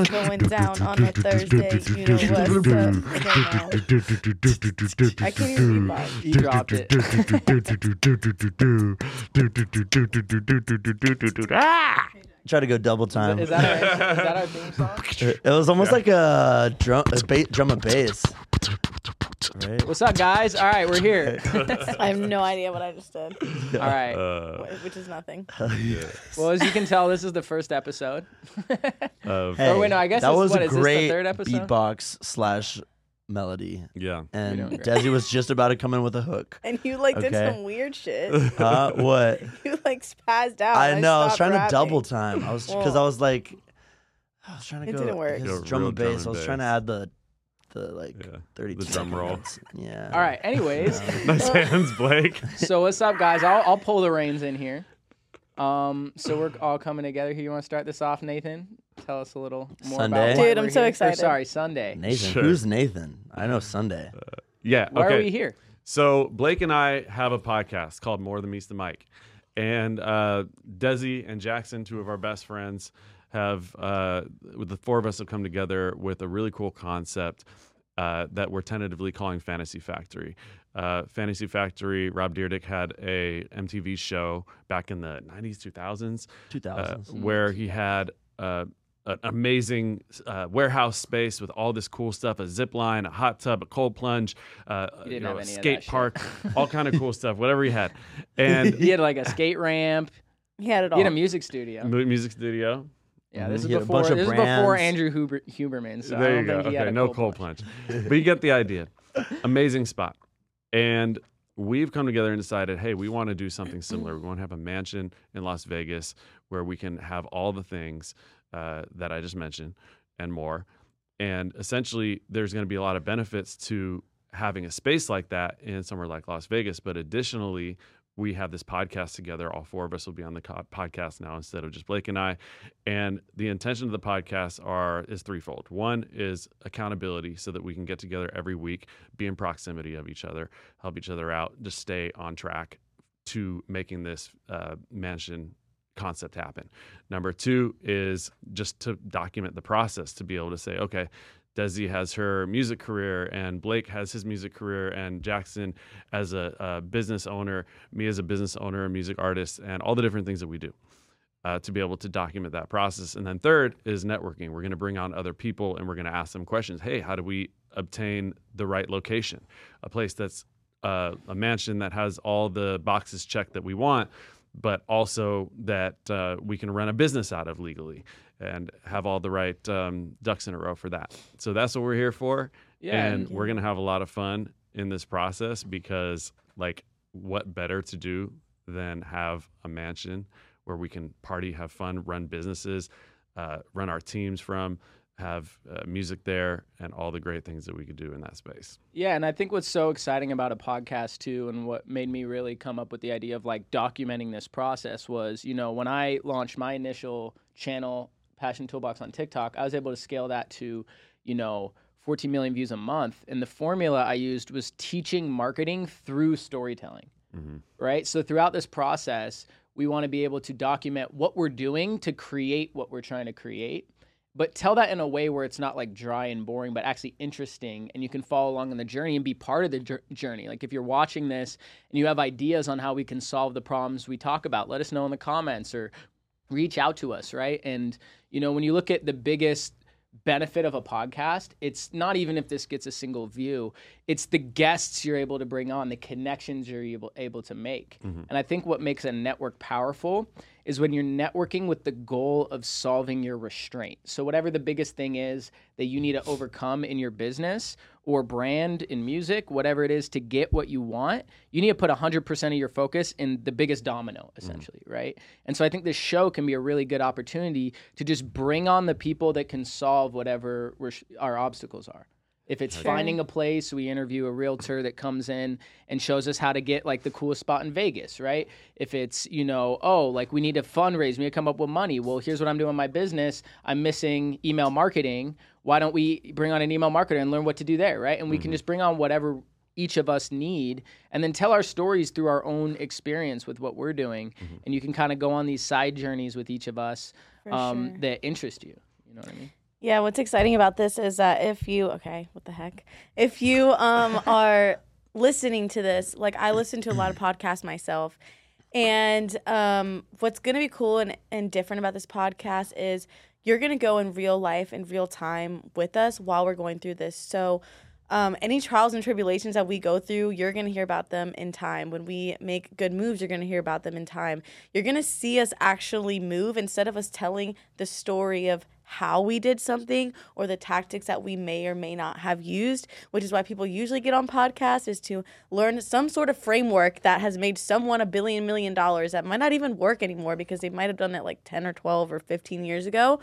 It's going down on a Thursday. You know what's up. I can't even beatbox. You dropped it. Try to go double time. Is that our, is that our theme song? it was almost like a drum, a ba- drum and bass. Right? What's up, guys? All right, we're here. I have no idea what I just did, All right. Uh, which is nothing. Well, as you can tell, this is the first episode. of, Hey, wait, no, I guess that this- was what, a is this the great third episode? beatbox slash melody, yeah. and doing great. Desi was just about to come in with a hook. And you like did Okay. some weird shit. Uh, what? You like spazzed out. I know. I was stopped trying rapping. to double time. I was because I Well, was like, I was trying to it go. didn't work. his Go drum real and drum bass. and I was trying to bass. add the, the like Yeah. thirty-two The drum roll. Yeah. All right. Anyways, Nice hands, Blake. so what's up, guys? I'll, I'll pull the reins in here. Um, so we're all coming together here. You want to start this off, Nathan? Tell us a little more Sunday? about why Dude, I'm we're so here. Or, excited. sorry, Sunday. Nathan. Sure. Who's Nathan? I know Sunday. Yeah. Why okay. are we here? So Blake and I have a podcast called More Than Meets the Mic, and uh, Desi and Jackson, two of our best friends, have uh, with the four of us have come together with a really cool concept uh, that we're tentatively calling Fantasy Factory. Uh, Fantasy Factory. Rob Dyrdek had a MTV show back in the '90s, 2000s, 2000s. uh, where he had uh, an amazing uh, warehouse space with all this cool stuff a zip line a hot tub a cold plunge uh, you know, a skate park all kind of cool stuff whatever he had and He had like a skate ramp. He had it all He all. had a music studio. music studio Yeah, this Mhm. is He a before. bunch of This is before. Andrew Huber, Huberman. So I there don't you go think he had okay a no cold cold plunge. plunge but you get the idea amazing spot and we've come together and decided hey we want to do something similar we want to have a mansion in las vegas where we can have all the things uh, that i just mentioned and more. And essentially there's going to be a lot of benefits to having a space like that in somewhere like las vegas but additionally we have this podcast together. All four of us will be on the co- podcast now instead of just blake and i. And the intention of the podcast are is threefold. One is accountability so that we can get together every week be in proximity of each other help each other out just stay on track to making this uh, mansion concept happen. Number two is just to document the process to be able to say, okay, Desi has her music career, and Blake has his music career, and Jackson as a, a business owner, me as a business owner, a music artist, and all the different things that we do. Uh, to be able to document that process. And then third is networking. We're going to bring on other people and we're going to ask them questions. Hey, how do we obtain the right location? A place that's uh, a mansion that has all the boxes checked that we want, but also that uh, we can run a business out of legally and have all the right um, ducks in a row for that. So that's what we're here for. Yeah, and we're going to have a lot of fun in this process because, like, what better to do than have a mansion where we can party, have fun, run businesses, uh, run our teams from, have uh, music there, and all the great things that we could do in that space. Yeah, and I think what's so exciting about a podcast too, and what made me really come up with the idea of like documenting this process was, you know, when I launched my initial channel, Passion Toolbox on TikTok, I was able to scale that to, you know, 14 million views a month. And the formula I used was teaching marketing through storytelling. Right. So throughout this process, we want to be able to document what we're doing to create what we're trying to create but tell that in a way where it's not like dry and boring, but actually interesting, and you can follow along on the journey and be part of the journey. Like if you're watching this and you have ideas on how we can solve the problems we talk about, let us know in the comments or reach out to us, right? And you know, when you look at the biggest benefit of a podcast, it's not even if this gets a single view, it's the guests you're able to bring on, the connections you're able, able to make. Mm-hmm. And I think what makes a network powerful is when you're networking with the goal of solving your restraint. So, whatever the biggest thing is that you need to overcome in your business or brand in music, whatever it is to get what you want, you need to put 100% of your focus in the biggest domino, mm. essentially, right? And so, I think this show can be a really good opportunity to just bring on the people that can solve whatever our obstacles are. If it's Sure. finding a place, we interview a realtor that comes in and shows us how to get like the coolest spot in Vegas, right? If it's, you know, oh, like we need to fundraise, we need to come up with money. Well, here's what I'm doing in my business. I'm missing email marketing. Why don't we bring on an email marketer and learn what to do there, right? And we can just bring on whatever each of us need and then tell our stories through our own experience with what we're doing. And you can kind of go on these side journeys with each of us um, sure. that interest you. You know what I mean? Yeah, what's exciting about this is that if you okay, what the heck? If you um are listening to this, like I listen to a lot of podcasts myself. And um what's gonna be cool and, and different about this podcast is you're gonna go in real life in real time with us while we're going through this. So um, any trials and tribulations that we go through, you're going to hear about them in time. When we make good moves, you're going to hear about them in time. You're going to see us actually move instead of us telling the story of how we did something or the tactics that we may or may not have used, which is why people usually get on podcasts is to learn some sort of framework that has made someone a billion million dollars that might not even work anymore because they might have done it like 10 or 12 or 15 years ago.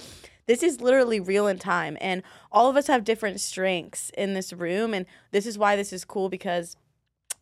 This is literally real in time and all of us have different strengths in this room and this is why this is cool because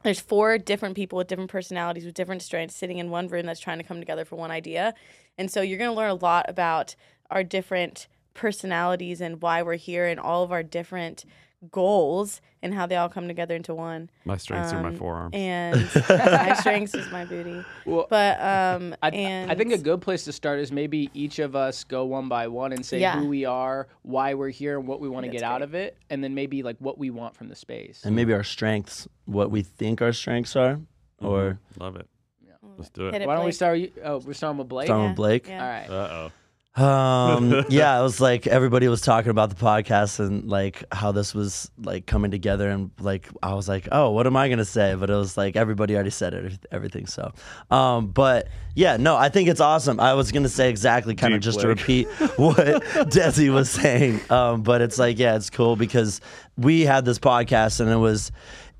there's four different people with different personalities with different strengths sitting in one room that's trying to come together for one idea. And so you're going to learn a lot about our different personalities and why we're here and all of our different goals and how they all come together into one. My strengths are my Um, forearms. And my strengths is my booty. Well, But um I, and I think a good place to start is maybe each of us go one by one and say Yeah. who we are, why we're here, and what we want to That's get out of it, and then maybe like what we want from the space. and maybe our strengths, what we think our strengths are, or Mhm. love it. Yeah. Let's do it. it, Why don't we Blake. start? you- Oh, we're starting with Blake. starting Yeah, with Blake. yeah. All right. Uh oh. Um, yeah, it was like everybody was talking about the podcast and like how this was like coming together, and like I was like, oh, what am I gonna say? But it was like everybody already said it, everything. So, um, but yeah, no, I think it's awesome. I was gonna say exactly, kind of just to repeat what Desi was saying. Um, but it's like, yeah, it's cool because we had this podcast and it was,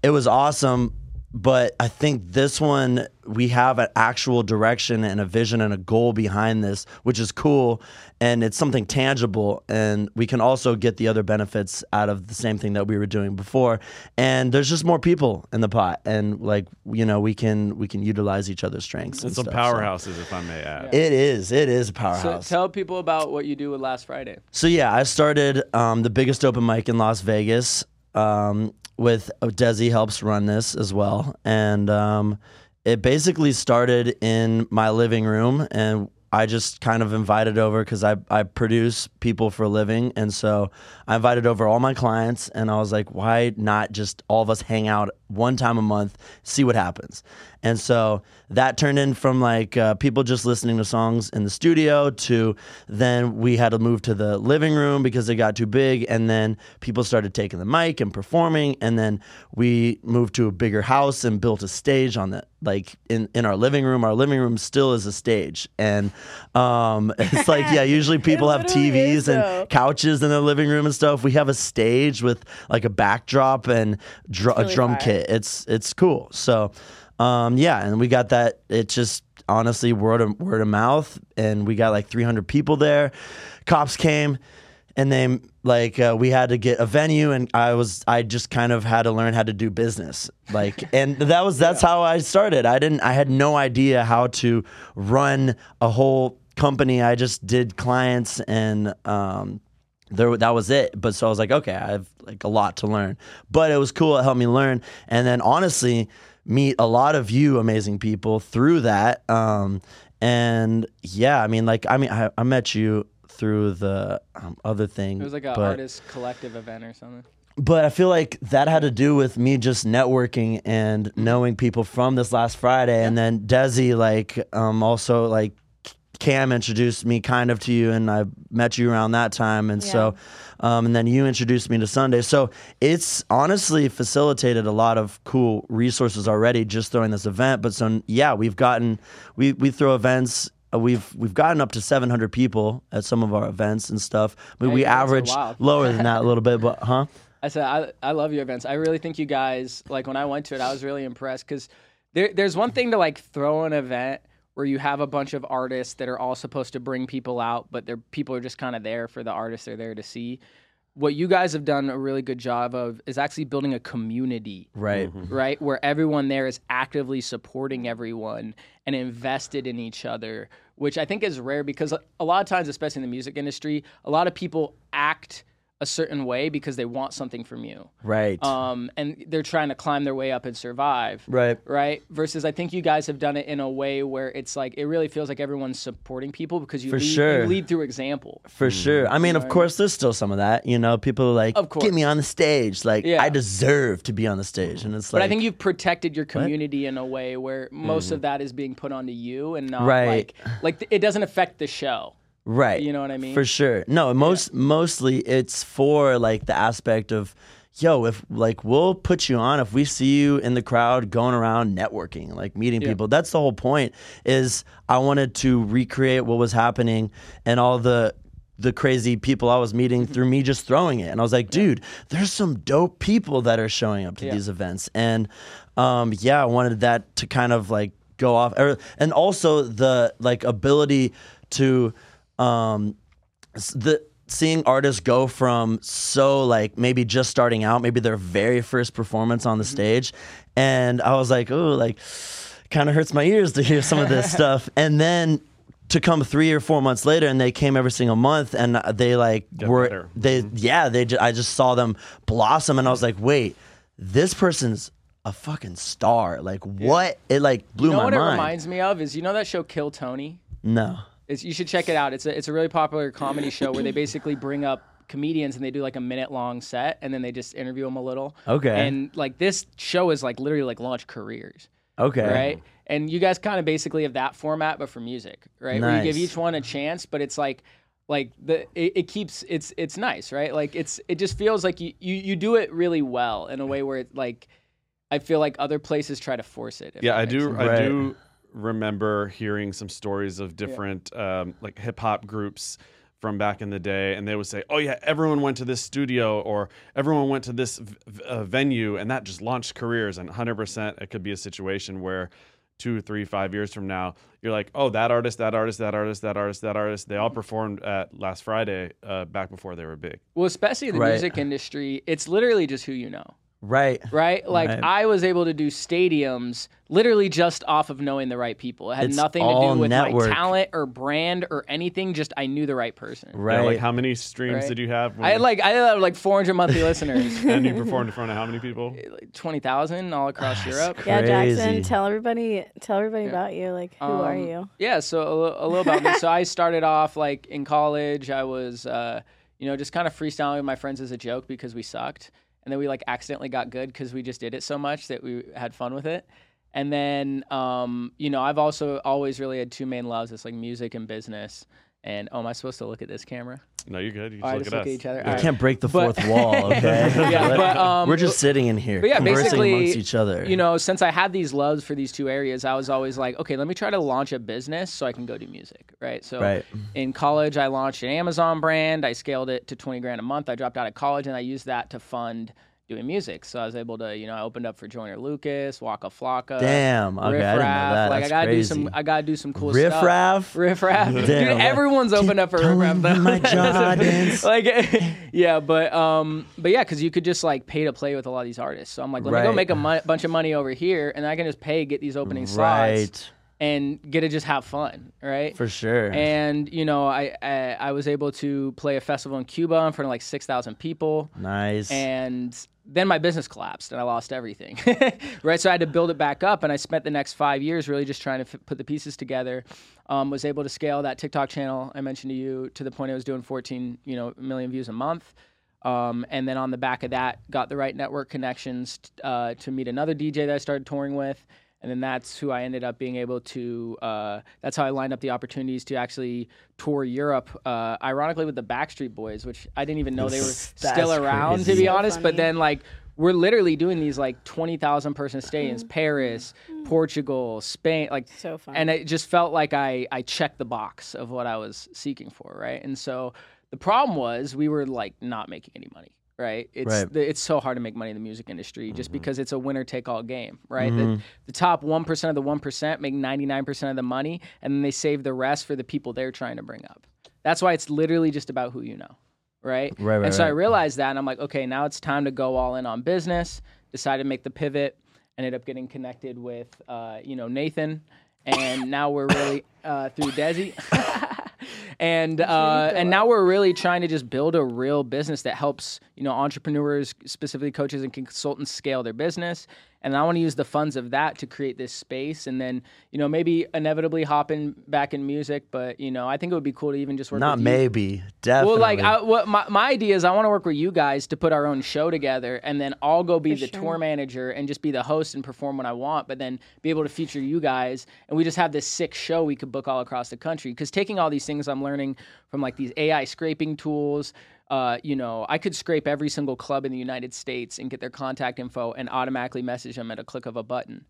it was awesome. But I think this one we have an actual direction and a vision and a goal behind this, which is cool, and it's something tangible. And we can also get the other benefits out of the same thing that we were doing before. And there's just more people in the pot, and like you know, we can we can utilize each other's strengths. and And some so. powerhouses, if I may add. It is. It is a So powerhouse. tell people about what you do with Last Friday. So yeah, I started um, the biggest open mic in Las Vegas. Um, with uh, Desi helps run this as well, and um, it basically started in my living room, and I just kind of invited over because I I produce people for a living, and so I invited over all my clients, and I was like, why not just all of us hang out one time a month, see what happens, and so that turned in from like uh, people just listening to songs in the studio to then we had to move to the living room because it got too big and then people started taking the mic and performing and then we moved to a bigger house and built a stage on the like in, in our living room. Our living room still is a stage and um, it's like yeah usually people have tvs and couches in their living room and stuff. We have a stage with like a backdrop and dr- really a drum fire. kit it's it's cool so um, yeah, and we got that. It just honestly word of word of mouth, and we got like 300 people there. Cops came, and then like uh, we had to get a venue, and I was I just kind of had to learn how to do business, like, and that was that's how I started. I didn't I had no idea how to run a whole company. I just did clients and um, there that was it. But so i was like okay i have like a lot to learn. But it was cool. It helped me learn. And then honestly meet a lot of you amazing people through that. Um and yeah i mean like i mean i, I met you through the um, other thing It was like an artist collective event or something. but I feel like that had to do with me just networking and knowing people from this last Friday, and then Desi like um also like Cam introduced me kind of to you, and I met you around that time, and so um, and then you introduced me to Sunday. So it's honestly facilitated a lot of cool resources already just throwing this event. But so yeah, we've gotten we we throw events. uh, We've we've gotten up to 700 people at some of our events and stuff. I we your events are average lower than that a little bit, but huh? I said I, I love your events. I really think you guys like when I went to it, I was really impressed because there, there's one thing to like throw an event where you have a bunch of artists that are all supposed to bring people out, but they're people are just kind of there for the artists they're there to see. what you guys have done a really good job of is actually building a community Right. Mm-hmm. right? Where everyone there is actively supporting everyone and invested in each other, which I think is rare because a lot of times, especially in the music industry, a lot of people act a certain way because they want something from you. Right. Um, and they're trying to climb their way up and survive. right. Right. Versus, I think you guys have done it in a way where it's like it really feels like everyone's supporting people because you, For lead, sure. you lead through example. For sure. I mean, of course, there's still some of that. You know, people are like, Of course. get me on the stage. Like, Yeah. I deserve to be on the stage. And it's like, But I think you've protected your community in a way where most of that is being put onto you and not Mm-hmm. Right. like like it doesn't affect the show. Right. You know what I mean? For sure. No, most mostly it's for like the aspect of, yo, if like we'll put you on if we see you in the crowd going around networking, like meeting people. That's the whole point. Is I wanted to recreate what was happening and all the the crazy people I was meeting Mm-hmm. through me just throwing it. And I was like, dude, there's some dope people that are showing up to Yeah. these events. And um, yeah, I wanted that to kind of like go off. Or, and also the like ability to um, the seeing artists go from so like maybe just starting out, maybe their very first performance on the mm-hmm. stage, and I was like, oh, like kind of hurts my ears to hear some of this stuff, and then to come three or four months later and they came every single month and uh, they like were better. they mm-hmm. yeah they ju- I just saw them blossom and I was like wait this person's a fucking star. Like what? It like blew you know my what it reminds me of is you know that show Kill Tony. no It's, you should check it out. It's a it's a really popular comedy show where they basically bring up comedians and they do like a minute long set and then they just interview them a little. Okay. And like this show is like literally like launch careers. okay right? And you guys kind of basically have that format, but for music, right? Where you give each one a chance, but it's like, like the it, it keeps it's it's nice, right? Like it's it just feels like you you you do it really well in a way where it like I feel like other places try to force it. Yeah, I do. sense. I Right. do remember hearing some stories of different um, like hip hop groups from back in the day, and they would say, "Oh yeah, everyone went to this studio or everyone went to this v- v- uh, venue, and that just launched careers." And 100, percent it could be a situation where two, three, five years from now, you're like, "Oh, that artist, that artist, that artist, that artist, that artist, they all performed at last Friday, uh, back before they were big." Well, especially in the Right. music industry, it's literally just who you know. Right right? Like Right. I was able to do stadiums literally just off of knowing the right people. It had It's nothing to do with network. my talent or brand or anything. Just I knew the right person. Yeah, right like how many streams Right. did you have? when I had like I had like 400 monthly listeners, and you performed in front of how many people? like 20,000 all across Europe. Yeah, Jackson, tell everybody, tell everybody about you. Like, who are Um, you? Yeah, so a, a little about me. So I started off like in college. I was, uh, you know, just kind of freestyling with my friends as a joke because we sucked, and then we like accidentally got good because we just did it so much that we had fun with it. And then, um, you know, I've also always really had two main loves. It's like music and business. And oh, am I supposed to look at this camera? No, you're good. You just All right, look just at look us. at each other. we All right. can't break the But- fourth wall okay Yeah, but, um, we're just sitting in here But yeah, conversing basically, amongst each other You know, since I had these loves for these two areas, I was always like, okay, let me try to launch a business so I can go do music, right? So Right. in college, I launched an Amazon brand. I scaled it to 20 grand a month. I dropped out of college and I used that to fund doing music. So I was able to, you know, I opened up for Joyner Lucas, Waka Flocka. Damn. Okay, Riff I didn't know that. Like That's I gotta crazy. do some I gotta do some cool Riff stuff. Raff? Riff Raff. Dude, like, everyone's opened up for Riff Raff though. my Jordans. like yeah, but um but yeah, cuz you could just like pay to play with a lot of these artists. So I'm like, let me go make a bunch of money over here and I can just pay get these opening slots and get to just have fun, right? for sure And you know, I, I I was able to play a festival in Cuba in front of like six thousand people, nice and then my business collapsed and I lost everything. right, so I had to build it back up, and I spent the next five years really just trying to f- put the pieces together. Um, was able to scale that TikTok channel I mentioned to you to the point I was doing fourteen you know million views a month. Um, and then on the back of that, got the right network connections uh, to meet another DJ that I started touring with. And then that's who I ended up being able to. Uh, that's how I lined up the opportunities to actually tour Europe. Uh, ironically, with the Backstreet Boys, which I didn't even know they were That's still around, to be So honest. But then, like, we're literally doing these like twenty thousand person stadiums, Paris, Portugal, Spain, like So fun. and it just felt like I I checked the box of what I was seeking for, right? And so the problem was we were like not making any money, right? It's Right. the, it's so hard to make money in the music industry just because it's a winner take all game, right? Mm-hmm. The, the top one percent of the one percent make ninety nine percent of the money, and then they save the rest for the people they're trying to bring up. That's why it's literally just about who you know. right? Right, right, And so I realized that, and I'm like, okay, now it's time to go all in on business. Decided to make the pivot. Ended up getting connected with, uh, you know, Nathan, and now we're really uh, through Desi, and uh, and now we're really trying to just build a real business that helps you know entrepreneurs, specifically coaches and consultants, scale their business. And I want to use the funds of that to create this space, and then you know maybe inevitably hop in back in music. But you know I think it would be cool to even just work. Not with you. maybe, definitely. Well, like, I, what my, my idea is, I want to work with you guys to put our own show together, and then I'll go be For the sure. tour manager and just be the host and perform when I want, but then be able to feature you guys, and we just have this sick show we could book all across the country. Because taking all these things I'm learning from like these AI scraping tools. Uh, you know, I could scrape every single club in the United States and get their contact info and automatically message them at a click of a button.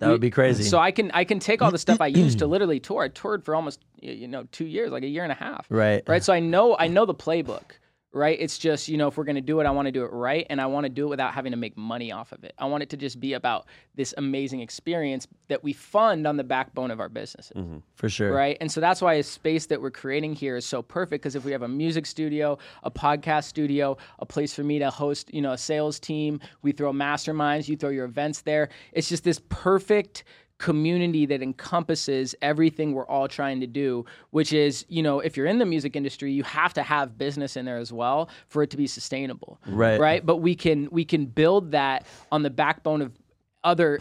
that would be crazy. So I can I can take all the stuff I used to literally tour. I toured for almost you know two years, like a year and a half right. right? So I know I know the playbook, right? It's just you know if we're gonna do it, I want to do it right, and I want to do it without having to make money off of it. I want it to just be about this amazing experience that we fund on the backbone of our businesses, mm-hmm. For sure. right? And so that's why a space that we're creating here is so perfect because if we have a music studio, a podcast studio, a place for me to host, you know, a sales team, we throw masterminds, you throw your events there. It's just this perfect community that encompasses everything we're all trying to do which is you know if you're in the music industry you have to have business in there as well for it to be sustainable Right. right but we can we can build that on the backbone of other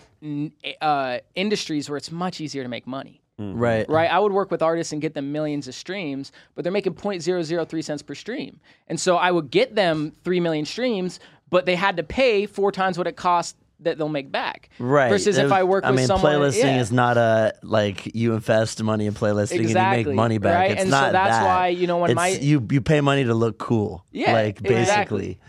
uh, industries where it's much easier to make money Right. right? I would work with artists and get them millions of streams, but they're making 0.003 cents per stream. And so I would get them 3 million streams, but they had to pay four times what it cost that they'll make back. Right. Versus if It- I work I with mean, someone. playlisting yeah. is not a like you invest money in playlisting Exactly, and you make money back. right? It's And so not that's that. why, you know, when It's- my- you you pay money to look cool. Yeah, Like exactly. basically.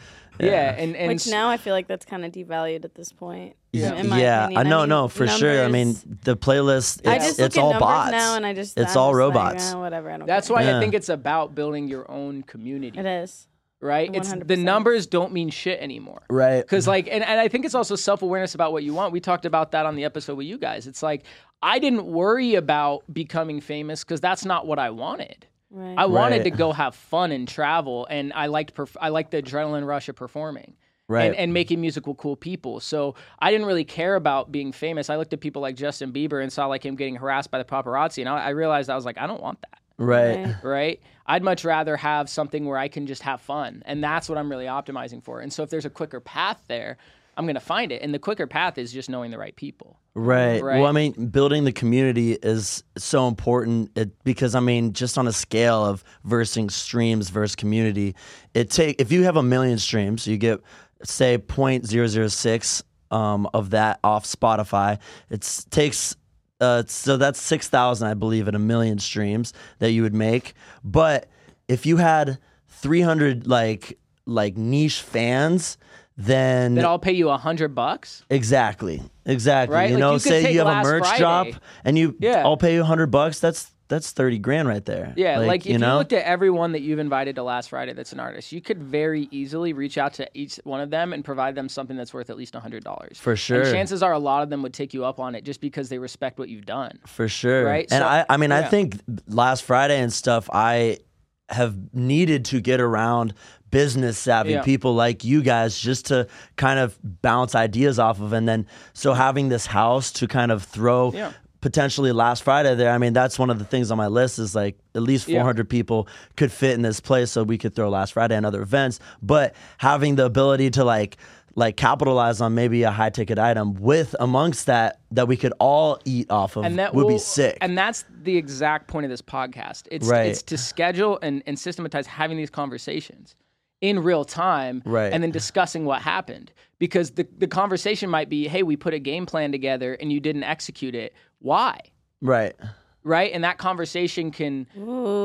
yeah. And, and Which now I feel like that's kind of devalued at this point. Yeah. yeah, opinion. I know, mean, no, for sure. I mean, the playlist. It's, I just it's all bots now, and I just It's I'm all just like, robots. "Ah, whatever. I don't that's care." why Yeah. I think it's about building your own community, it is. Right? It's the numbers don't mean shit anymore. right. Because like, and, and I think it's also self awareness about what you want. We talked about that on the episode with you guys. It's like I didn't worry about becoming famous because that's not what I wanted. Right. I wanted Right. to go have fun and travel, and I liked perf- I liked the adrenaline rush of performing. Right. And, and making music with cool people. So I didn't really care about being famous. I looked at people like Justin Bieber and saw like him getting harassed by the paparazzi, and I, I realized I was like, I don't want that right. Right. I'd much rather have something where I can just have fun. And that's what I'm really optimizing for. And so if there's a quicker path there, I'm going to find it. And the quicker path is just knowing the right people. Right. Right. Well, I mean, building the community is so important it, because I mean, just on a scale of versus streams versus community, it take if you have a million streams, you get say 0.006 um, of that off Spotify. It takes uh, so that's six thousand, I believe, at a million streams that you would make. But if you had 300 like like niche fans, then Then I'll pay you a hundred bucks. Exactly. Exactly. Right? You Like, know, you say you have a merch Friday. drop and you Yeah. I'll pay you a hundred bucks, that's that's thirty grand right there. Yeah, like, if you, know? looked at everyone that you've invited to Last Friday that's an artist, you could very easily reach out to each one of them and provide them something that's worth at least hundred dollars. For sure. And chances are a lot of them would take you up on it just because they respect what you've done. For sure. Right? And So- I I mean I think last Friday and stuff I have needed to get around business savvy Yeah. people like you guys just to kind of bounce ideas off of and then so having this house to kind of throw Yeah. Potentially last Friday there. I mean, that's one of the things on my list is like at least Yeah. 400 people could fit in this place so we could throw last Friday and other events, but having the ability to like like capitalize on maybe a high ticket item with amongst that that we could all eat off of and that would will, be sick. And that's the exact point of this podcast. It's Right. it's to schedule and, and systematize having these conversations in real time Right. and then discussing what happened. Because the, the conversation might be, hey, we put a game plan together and you didn't execute it. Why? right. Right? And that conversation can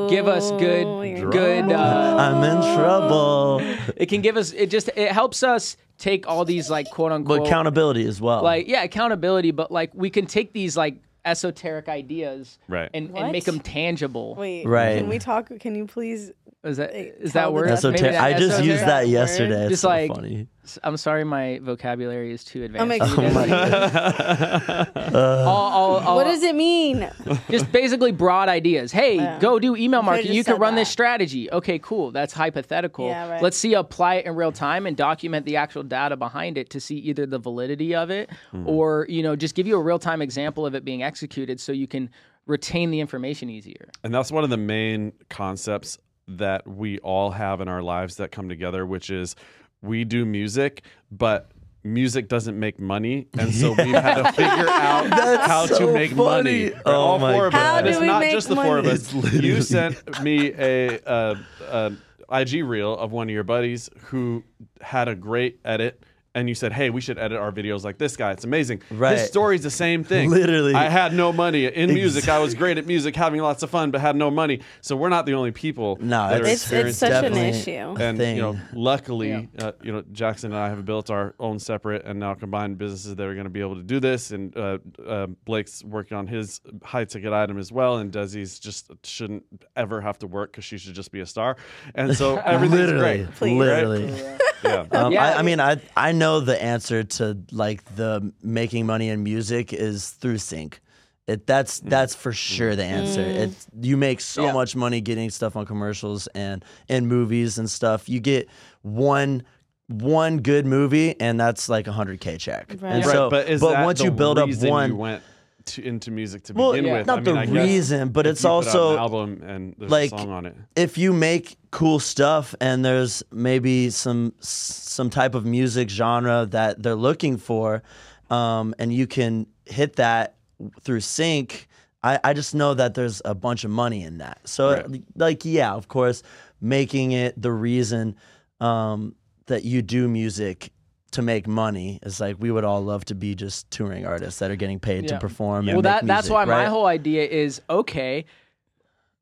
give us good good uh, I'm in trouble. it can give us it just it helps us take all these like quote But unquote accountability as well. like yeah accountability but like we can take these like esoteric ideas Right. and, What? and make them tangible Wait, Right. Can we talk? Can you please Is that They that word? That's so Maybe ter- that- I just esoteric used that word. yesterday. It's Just so like- funny. I'm sorry, my vocabulary is too advanced. Oh my for you guys. God. I'll- I'll- I'll- what does it mean? just basically broad ideas. Hey, Yeah. go do email marketing. You can said run this strategy. Okay, cool. That's hypothetical. Yeah, right. Let's see apply it in real time and document the actual data behind it to see either the validity of it hmm. or, you know, just give you a real time example of it being executed so you can retain the information easier. And that's one of the main concepts that we all have in our lives that come together, which is we do music, but music doesn't make money. And so we've had to figure out That's how so to make money. funny. Oh all my four of us. How And it's not make just the four of us. You sent me a, a, a IG reel of one of your buddies who had a great edit. And you said, "Hey, we should edit our videos like this guy. It's amazing." Right. His story's the same thing. Literally. I had no money in music. I was great at music, having lots of fun, but had no money. So we're not the only people. No, that are It's it's such an issue. and thing. you know, luckily, uh, you know, Jackson and I have built our own separate and now combined businesses that are going to be able to do this. And uh, uh, Blake's working on his high ticket item as well, and Desi's just shouldn't ever have to work because she should just be a star. And so everything's literally, great. Please. literally. Yeah. Um, Yeah, I, I I mean, I I know the answer to like the making money in music is through sync. It that's mm. that's for mm. sure the answer. Mm. It you make so Yeah. much money getting stuff on commercials and in movies and stuff. You get one one good movie and that's like a hundred k check. Right. And Right, so, but is that once the you build up one, you went to, into music to well, begin yeah. with? not I mean, the I guess reason, but it's you put out also an album and there's like, a song on it. if you make cool stuff and there's maybe some some type of music genre that they're looking for um, and you can hit that through sync I, I just know that there's a bunch of money in that so Right. like yeah of course making it the reason um, that you do music to make money is like we would all love to be just touring artists that are getting paid to Yeah. perform well, and that make that's music, why my whole idea is okay.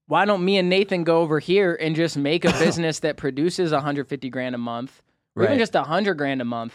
Why don't me and Nathan go over here and just make a business that produces 150 grand a month, or even just 100 grand a month,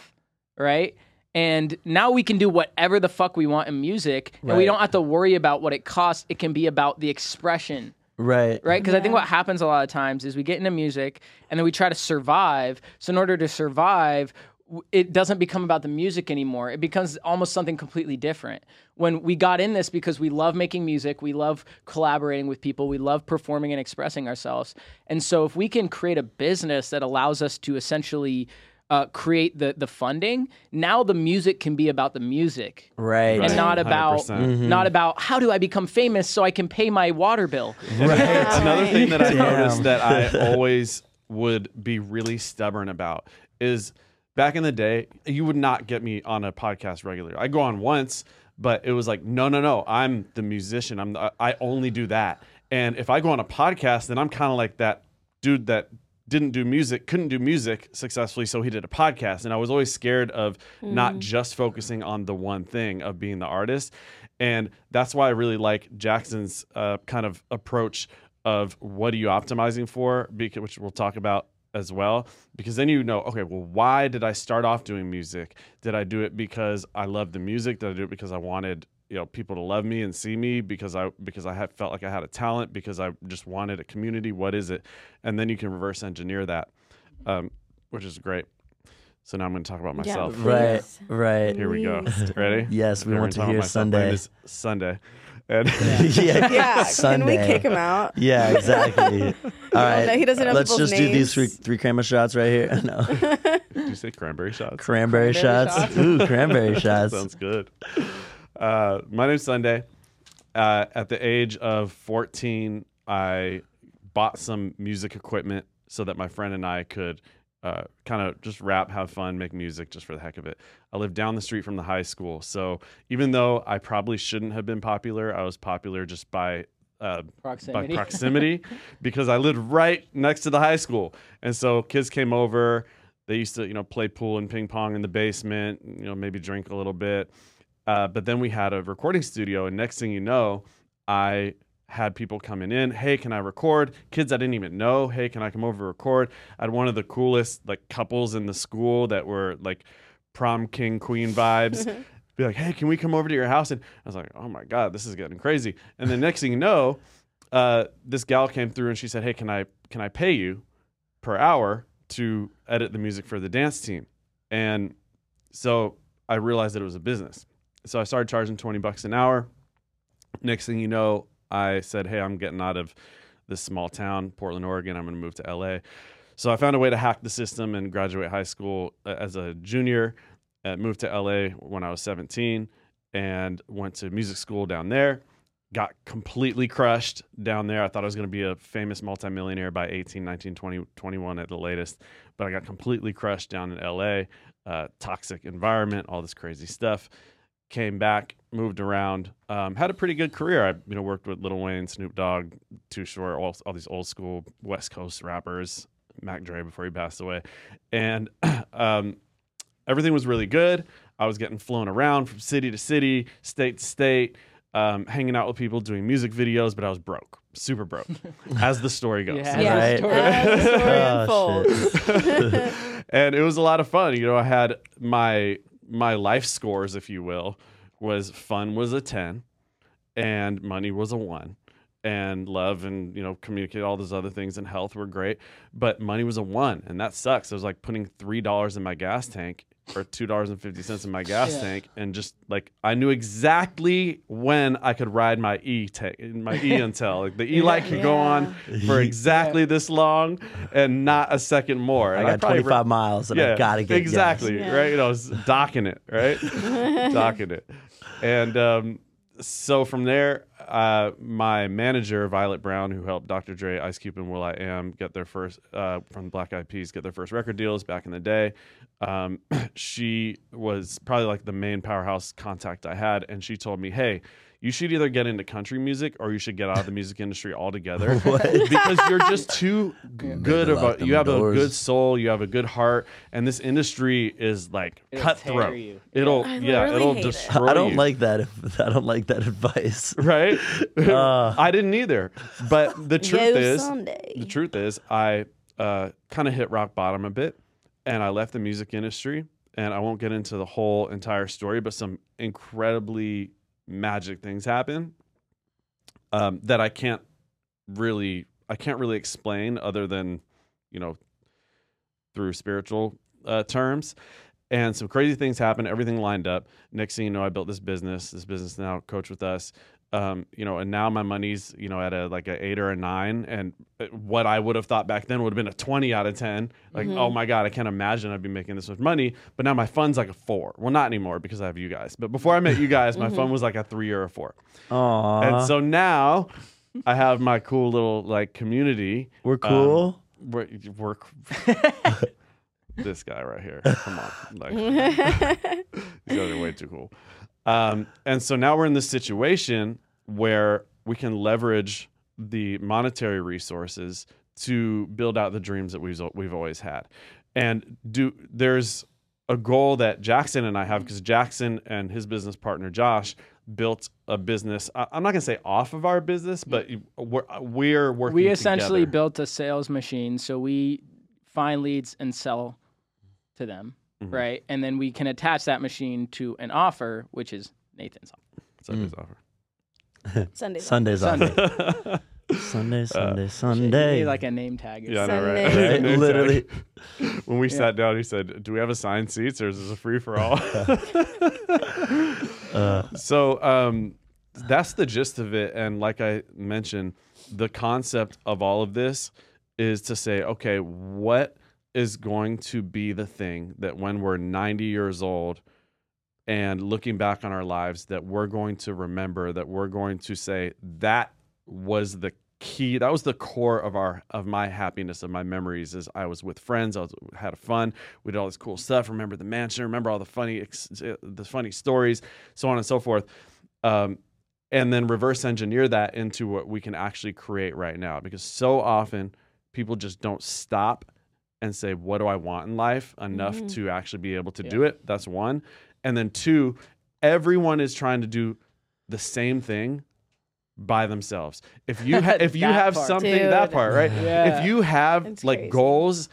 right? And now we can do whatever the fuck we want in music, and we don't have to worry about what it costs. It can be about the expression right right? Because I think what happens a lot of times is we get into music and then we try to survive. So in order to survive, w- it doesn't become about the music anymore. It becomes almost something completely different. When we got in this because we love making music, we love collaborating with people, we love performing and expressing ourselves. And so if we can create a business that allows us to essentially uh, create the the funding, now the music can be about the music right and not about 100%. not about how do I become famous so I can pay my water bill. Right. Another thing that I Damn. noticed that I always would be really stubborn about is back in the day, you would not get me on a podcast regularly. I go on once, but it was like, no, no, no, I'm the musician. I'm the, I only do that. And if I go on a podcast, then I'm kind of like that dude that didn't do music, couldn't do music successfully, so he did a podcast. And I was always scared of not just focusing on the one thing of being the artist. And that's why I really like Jackson's uh, kind of approach of what are you optimizing for, because, which we'll talk about as well. Because then you know, okay, well, why did I start off doing music? Did I do it because I loved the music? Did I do it because I wanted you know people to love me and see me because I because I had felt like I had a talent because I just wanted a community. What is it? And then you can reverse engineer that, um, which is great. So now I'm going to talk about myself. please. right right Here we go. Ready? Yes, we Okay, want to gonna hear about myself. My Sunday. Sunday. And yeah, Yeah, can Sunday. we kick him out? Yeah, exactly. All right, no, he doesn't know let's people's just do these three names. three cranberry shots right here. No, did you say cranberry shots? cranberry, Cranberry shots. shots. Ooh, cranberry shots. Sounds good. Uh, my name's Sunday. Uh, at the age of 14, I bought some music equipment so that my friend and I could uh, kind of just rap, have fun, make music just for the heck of it. I lived down the street from the high school. So even though I probably shouldn't have been popular, I was popular just by uh, Proximity. by proximity because I lived right next to the high school. And so kids came over. They used to, you know, play pool and ping pong in the basement, you know, maybe drink a little bit. Uh, but then we had a recording studio, and next thing you know, I had people coming in. Hey, can I record? Kids I didn't even know. Hey, can I come over record? I had one of the coolest like couples in the school that were like prom king queen vibes. Be like, hey, can we come over to your house? And I was like, oh my god, this is getting crazy. And the next thing you know, uh, this gal came through and she said, "Hey, can I can I pay you per hour to edit the music for the dance team?" And so I realized that it was a business. So I started charging 20 bucks an hour. Next thing you know, I said, Hey, I'm getting out of this small town, Portland, Oregon. I'm going to move to LA. So I found a way to hack the system and graduate high school uh, as a junior. Uh, moved to LA when I was 17 and went to music school down there. Got completely crushed down there. I thought I was going to be a famous multimillionaire by 18, 19, 20, 21 at the latest, but I got completely crushed down in LA. Uh, toxic environment, all this crazy stuff came back, moved around, um, had a pretty good career. I you know worked with Lil Wayne, Snoop Dogg, Too Short, all, all these old school West Coast rappers, Mac Dre before he passed away, and um, everything was really good. I was getting flown around from city to city, state to state, um, hanging out with people, doing music videos, but I was broke, super broke, as the story goes. Yeah, Yeah. Right. story. As the story Oh, unfolds. and it was a lot of fun. You know, I had my my life scores, if you will, was fun was a ten, and money was a one, and love and you know communicate all those other things and health were great, but money was a one, and that sucks. It was like putting three dollars in my gas tank or two dollars and fifty cents in my gas Yeah. tank, and just like I knew exactly when I could ride my e tank, my e until like the e light could go on for exactly this long and not a second more. I got probably 25 miles and I gotta get exactly gas. right. You know, s- docking it right, docking it, and um, so from there, uh, my manager Violet Brown, who helped Dr. Dre, Ice Cube, and Will I Am get their first uh, from Black Eyed Peas get their first record deals back in the day. Um, she was probably like the main powerhouse contact I had, and she told me, "Hey." You should either get into country music or you should get out of the music industry altogether because you're just too good Lock of a you have a good soul, you have a good heart, and this industry is like It'll cutthroat. It'll I yeah, it'll hate it. destroy I don't you. like that. I don't like that advice. right. Uh. I didn't either, but the truth is, Sunday. the truth is, I uh, kind of hit rock bottom a bit, and I left the music industry. And I won't get into the whole entire story, but some incredibly magic things happen um, that I can't really I can't really explain other than you know through spiritual uh, terms. And some crazy things happened. Everything lined up. Next thing you know, I built this business. This business now coach with us. Um, you know, and now my money's you know at a like a eight or a nine, and uh, what I would have thought back then would have been a twenty out of ten. Like, oh my god, I can't imagine I'd be making this much money. But now my fund's like a four. Well, not anymore because I have you guys. But before I met you guys, my fund was like a three or a four. Aw, And so now I have my cool little like community. we're cool. Um, we're, we're this guy right here. Come on, like these guys are way too cool. Um, and so now we're in this situation where we can leverage the monetary resources to build out the dreams that we've we've always had. And do there's a goal that Jackson and I have because Jackson and his business partner Josh built a business. I'm not gonna say off of our business, but we're we're working. we essentially together. built a sales machine so we find leads and sell to them Mhm. right and then we can attach that machine to an offer which is nathan's offer Mm. offer. Sunday. Sundays off. Sunday. Sunday, Sunday, You Sunday. need like a name tag Yeah, I know, right? Sunday. Name literally. tag. When we sat down, he said, "Do we have assigned seats, or is this a free for all?" Uh, so um, that's the gist of it. And like I mentioned, the concept of all of this is to say, okay, what is going to be the thing that when we're 90 years old and looking back on our lives, that we're going to remember, that we're going to say that was the key that was the core of our of my happiness of my memories is i was with friends i was had fun we did all this cool stuff remember the mansion remember all the funny ex- the funny stories so on and so forth um, and then reverse engineer that into what we can actually create right now because so often people just don't stop and say what do i want in life enough Mhm. to actually be able to Yeah. do it that's one and then two everyone is trying to do the same thing by themselves if you ha- if you have part. something that part right Yeah. if you have It's like crazy. goals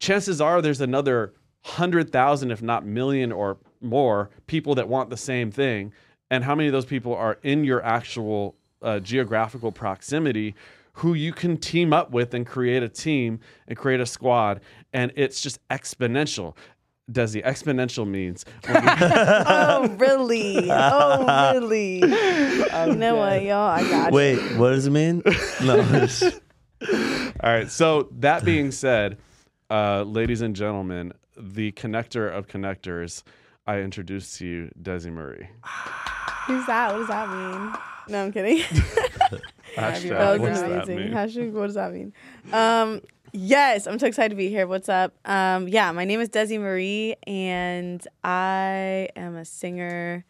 chances are there's another hundred thousand if not million or more people that want the same thing and how many of those people are in your actual uh, geographical proximity who you can team up with and create a team and create a squad, and it's just exponential. Desi, exponential means oh really? Oh really? you know what, y'all? I got you. Wait, what does it mean? No. it's- All right. So that being said, uh, ladies and gentlemen, the connector of connectors, I introduce to you Desi Murray. Who's that? What does that mean? No, I'm kidding. Hashtag, that was what's that amazing. mean? Hashtag, what does that mean? Um, yes, I'm so excited to be here. What's up? Um, yeah, my name is Desi Marie, and I am a singer,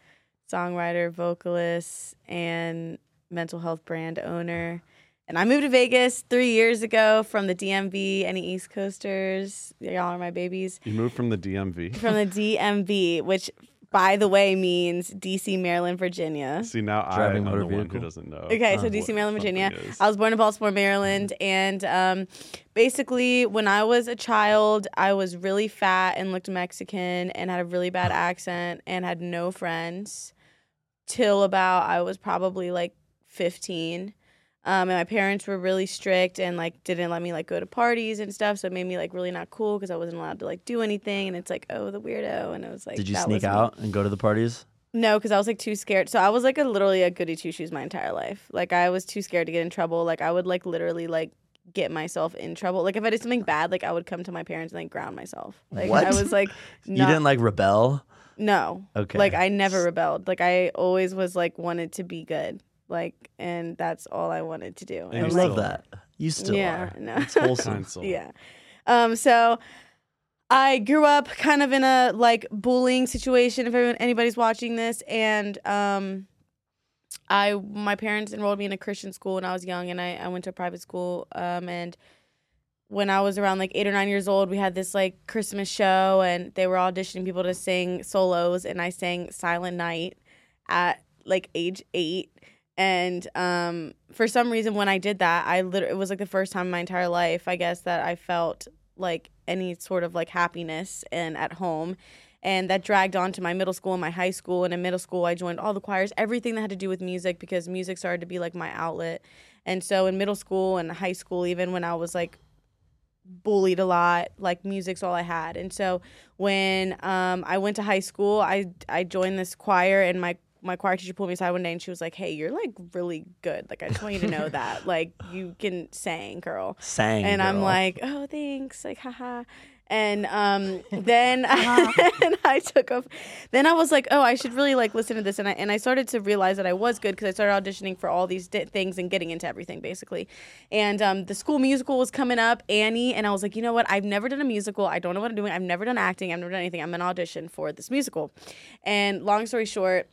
songwriter, vocalist, and mental health brand owner. And I moved to Vegas three years ago from the DMV. Any East Coasters? Y'all are my babies. You moved from the DMV. From the DMV, which, by the way, means DC, Maryland, Virginia. See now I Driving am motor the one who doesn't know. Okay, so DC, Maryland, Virginia. is. I was born in Baltimore, Maryland, and um, basically, when I was a child, I was really fat and looked Mexican and had a really bad accent and had no friends till about I was probably like 15. Um, and my parents were really strict and like didn't let me like go to parties and stuff, so it made me like really not cool because I wasn't allowed to like do anything. And it's like, oh, the weirdo, and it was like, Did you sneak was me. out and go to the parties? No, because I was like too scared. So I was like a literally a goody two shoes my entire life. Like I was too scared to get in trouble. Like I would like literally like get myself in trouble. Like if I did something bad, like I would come to my parents and like ground myself. Like What? I was like, you didn't like rebel? no. Okay. Like I never rebelled. Like I always was like wanted to be good. Like and that's all I wanted to do. And I you And, love that. You still yeah, are. no. It's wholesome. Soul. Yeah. Um, so I grew up kind of in a like bullying situation if everyone, anybody's watching this and um I my parents enrolled me in a Christian school when I was young and I, I went to a private school um and when I was around like eight or nine years old, we had this like Christmas show and they were auditioning people to sing solos and I sang Silent Night at like age eight. And um, for some reason, when I did that, I literally it was like the first time in my entire life, I guess, that I felt like any sort of like happiness and at home. And that dragged on to my middle school and my high school. And in middle school, I joined all the choirs, everything that had to do with music because music started to be like my outlet. And so in middle school and high school, even when I was like bullied a lot, like music's all I had. And so when um, I went to high school, I I joined this choir and my my choir teacher pulled me aside one day and she was like, "Hey, you're like really good. Like I just want you to know that. Like you can sing, girl." Sang. and I'm like, "Oh, thanks." Like, haha. And um, then and I took off. Then I was like, "Oh, I should really like listen to this." And I and I started to realize that I was good because I started auditioning for all these di- things and getting into everything basically. And um, the school musical was coming up, Annie, and I was like, "You know what? I've never done a musical. I don't know what I'm doing. I've never done acting. I've never done anything. I'm an audition for this musical." And long story short,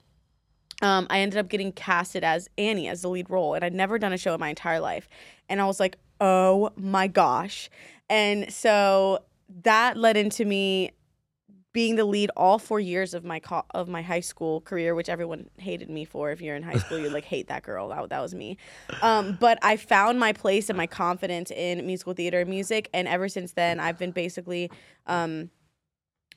um, I ended up getting casted as Annie as the lead role, and I'd never done a show in my entire life. And I was like, oh my gosh. And so that led into me being the lead all four years of my co- of my high school career, which everyone hated me for. If you're in high school, you like hate that girl. That, that was me. Um, but I found my place and my confidence in musical theater and music, and ever since then, I've been basically um,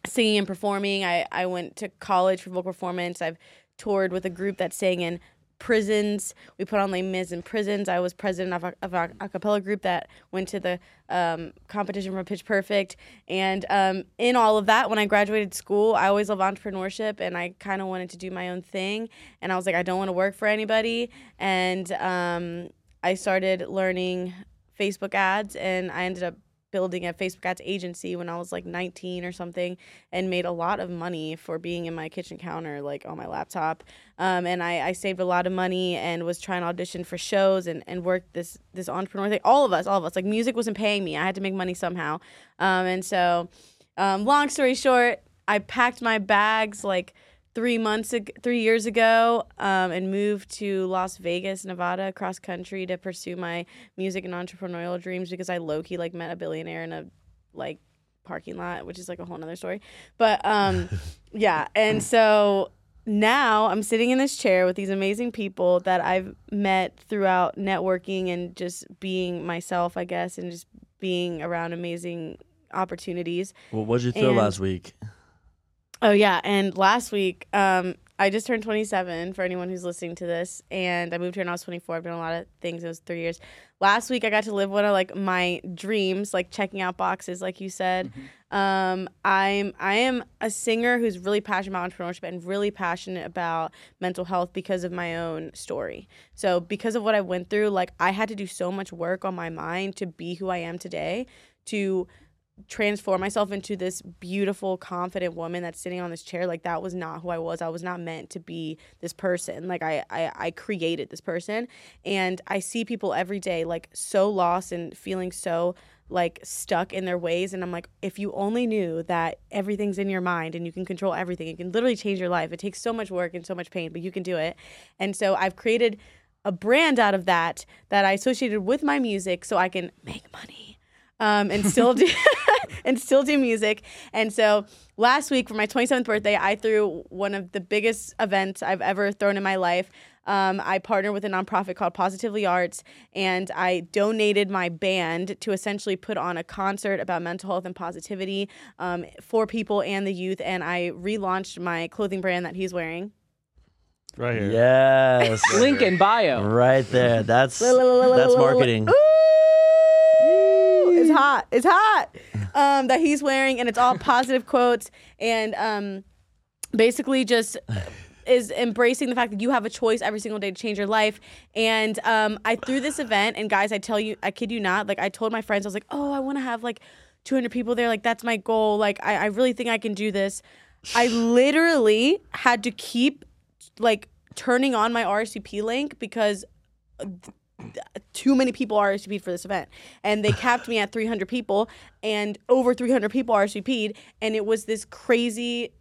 singing and performing. I, I went to college for vocal performance. I've toured with a group that sang in prisons. We put on Les Mis in prisons. I was president of a, of a, a cappella group that went to the um, competition for Pitch Perfect. And um, in all of that, when I graduated school, I always loved entrepreneurship and I kind of wanted to do my own thing. And I was like, I don't want to work for anybody. And um, I started learning Facebook ads and I ended up building a Facebook ads agency when I was like 19 or something and made a lot of money for being in my kitchen counter, like on my laptop. Um, and I, I saved a lot of money and was trying to audition for shows and, and work this this entrepreneur thing. All of us, all of us. Like music wasn't paying me. I had to make money somehow. Um, and so, um, long story short, I packed my bags like three months ag- three years ago um, and moved to las vegas nevada cross country to pursue my music and entrepreneurial dreams because i low-key like met a billionaire in a like parking lot which is like a whole nother story but um yeah and so now i'm sitting in this chair with these amazing people that i've met throughout networking and just being myself i guess and just being around amazing opportunities Well, what did you throw and- last week? Oh yeah, and last week um, I just turned 27 for anyone who's listening to this, and I moved here when I was 24. I've done a lot of things. It was three years. Last week, I got to live one of like my dreams, like checking out boxes, like you said. Um, I'm I am a singer who's really passionate about entrepreneurship and really passionate about mental health because of my own story. So because of what I went through, like I had to do so much work on my mind to be who I am today, to transform myself into this beautiful, confident woman that's sitting on this chair. Like that was not who I was. I was not meant to be this person. Like I, I, I created this person, and I see people every day like so lost and feeling so like stuck in their ways. And I'm like, if you only knew that everything's in your mind and you can control everything, it can literally change your life. It takes so much work and so much pain, but you can do it. And so I've created a brand out of that that I associated with my music so I can make money um, and still do and still do music. And so last week for my 27th birthday, I threw one of the biggest events I've ever thrown in my life. Um, I partnered with a nonprofit called Positively Arts, and I donated my band to essentially put on a concert about mental health and positivity um, for people and the youth. And I relaunched my clothing brand that he's wearing. Right here. Yes. Link in bio. right there. That's that's marketing. Ooh, it's hot. It's hot. Um, that he's wearing, and it's all positive quotes, and um, basically just is embracing the fact that you have a choice every single day to change your life. And um, I threw this event, and guys, I tell you, I kid you not, like I told my friends, I was like, oh, I want to have like 200 people there. Like that's my goal. Like I, I really think I can do this. I literally had to keep like turning on my RSVP link because too many people RSVP'd for this event. And they capped me at 300 people, and over 300 people RSVP'd. And it was this crazy,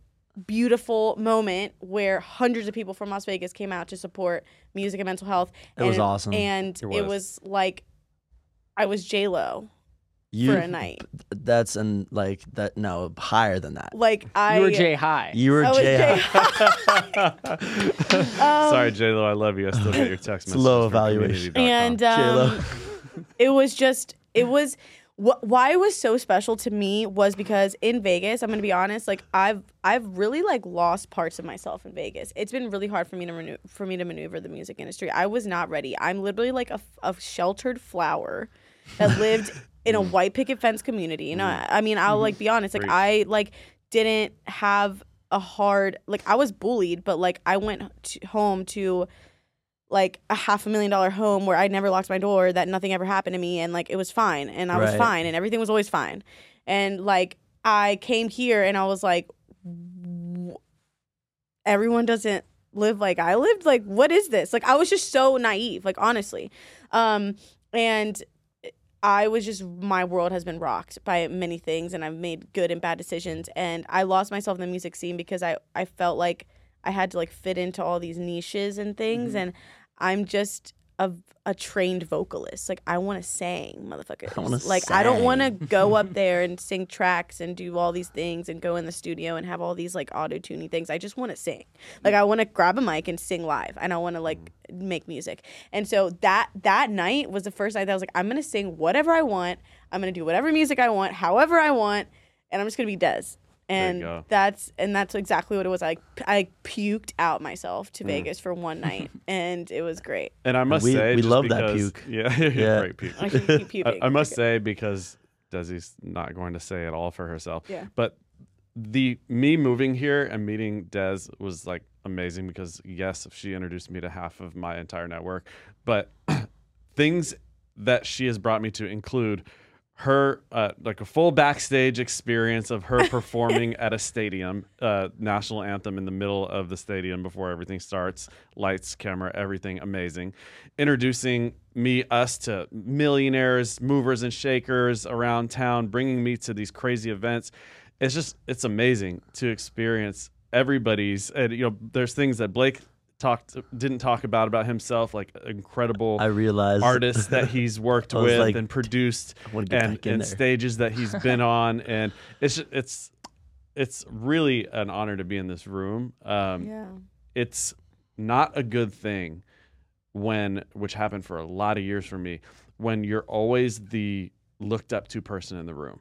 beautiful moment where hundreds of people from Las Vegas came out to support music and mental health. It was And- awesome. And It it was. was like, I was J Lo You, for a night. That's and like that. No, higher than that. Like I, You were Jay High. You were I was Jay. J. Sorry, J Lo, I love you. I still get your text messages. low evaluation. and J-Lo. um, it was just it was wh- why it was so special to me was because in Vegas, I'm gonna be honest, like I've I've really like lost parts of myself in Vegas. It's been really hard for me to manu- for me to maneuver the music industry. I was not ready. I'm literally like a, f- a sheltered flower that lived in a mm. white picket fence community. You know, mm-hmm. I mean, I'll like mm-hmm. be honest, like I like didn't have a hard like I was bullied, but like I went to, home to like a half a million dollar home where I never locked my door, that nothing ever happened to me, and like it was fine, and I was Right. fine, and everything was always fine, and like I came here and I was like, w- everyone doesn't live like I lived. Like, what is this? Like, I was just so naive, like honestly, um, and I was just my world has been rocked by many things, and I've made good and bad decisions, and I lost myself in the music scene because I I felt like I had to like fit into all these niches and things, Mm-hmm. and I'm just a a trained vocalist. Like I want to sing, motherfuckers. I wanna like I don't want to go up there and sing tracks and do all these things and go in the studio and have all these like auto tuning things. I just want to sing. Like I want to grab a mic and sing live, and I want to like mm. make music. And so that that night was the first night that I was like, I'm gonna sing whatever I want. I'm gonna do whatever music I want, however I want, and I'm just gonna be Des. You And that's and that's exactly what it was. I I puked out myself Mm. to Vegas for one night, and it was great. And I must We- say, we just love that puke. Yeah, Yeah. great puke. I keep puking. I, I must Okay. say because Desi's not going to say it all for herself. Yeah. But the me moving here and meeting Des was like amazing because yes, she introduced me to half of my entire network, but things that she has brought me to include her uh, like a full backstage experience of her performing at a stadium uh, national anthem in the middle of the stadium before everything starts lights camera everything amazing. Introducing me us to millionaires movers and shakers around town bringing me to these crazy events. It's just it's amazing to experience everybody's and you know there's things that blake talked didn't talk about about himself like incredible I realized artists that he's worked with like, and produced I want to get and, and stages that he's been on. And it's ju- it's it's really an honor to be in this room. Um, Yeah. it's not a good thing when which happened for a lot of years for me when you're always the looked up to person in the room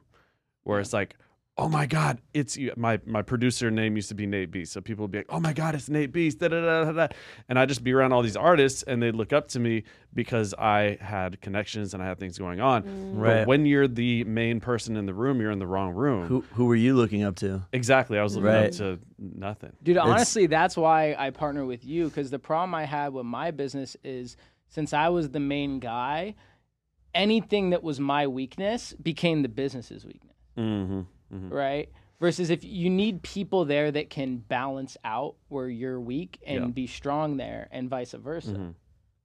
where it's like "Oh my God, it's you." My my producer name used to be Nate Beast, so people would be like, "Oh my God, it's Nate Beast." Da, da, da, da, da. And I'd just be around all these artists, and they'd look up to me because I had connections and I had things going on. Right. But when you're the main person in the room, you're in the wrong room. Who who were you looking up to? Exactly. I was looking Right. up to nothing. Dude, honestly, that's why I partner with you because the problem I had with my business is since I was the main guy, anything that was my weakness became the business's weakness, Mm-hmm. Right? Versus if you need people there that can balance out where you're weak and Yeah. be strong there, and vice versa, Mhm.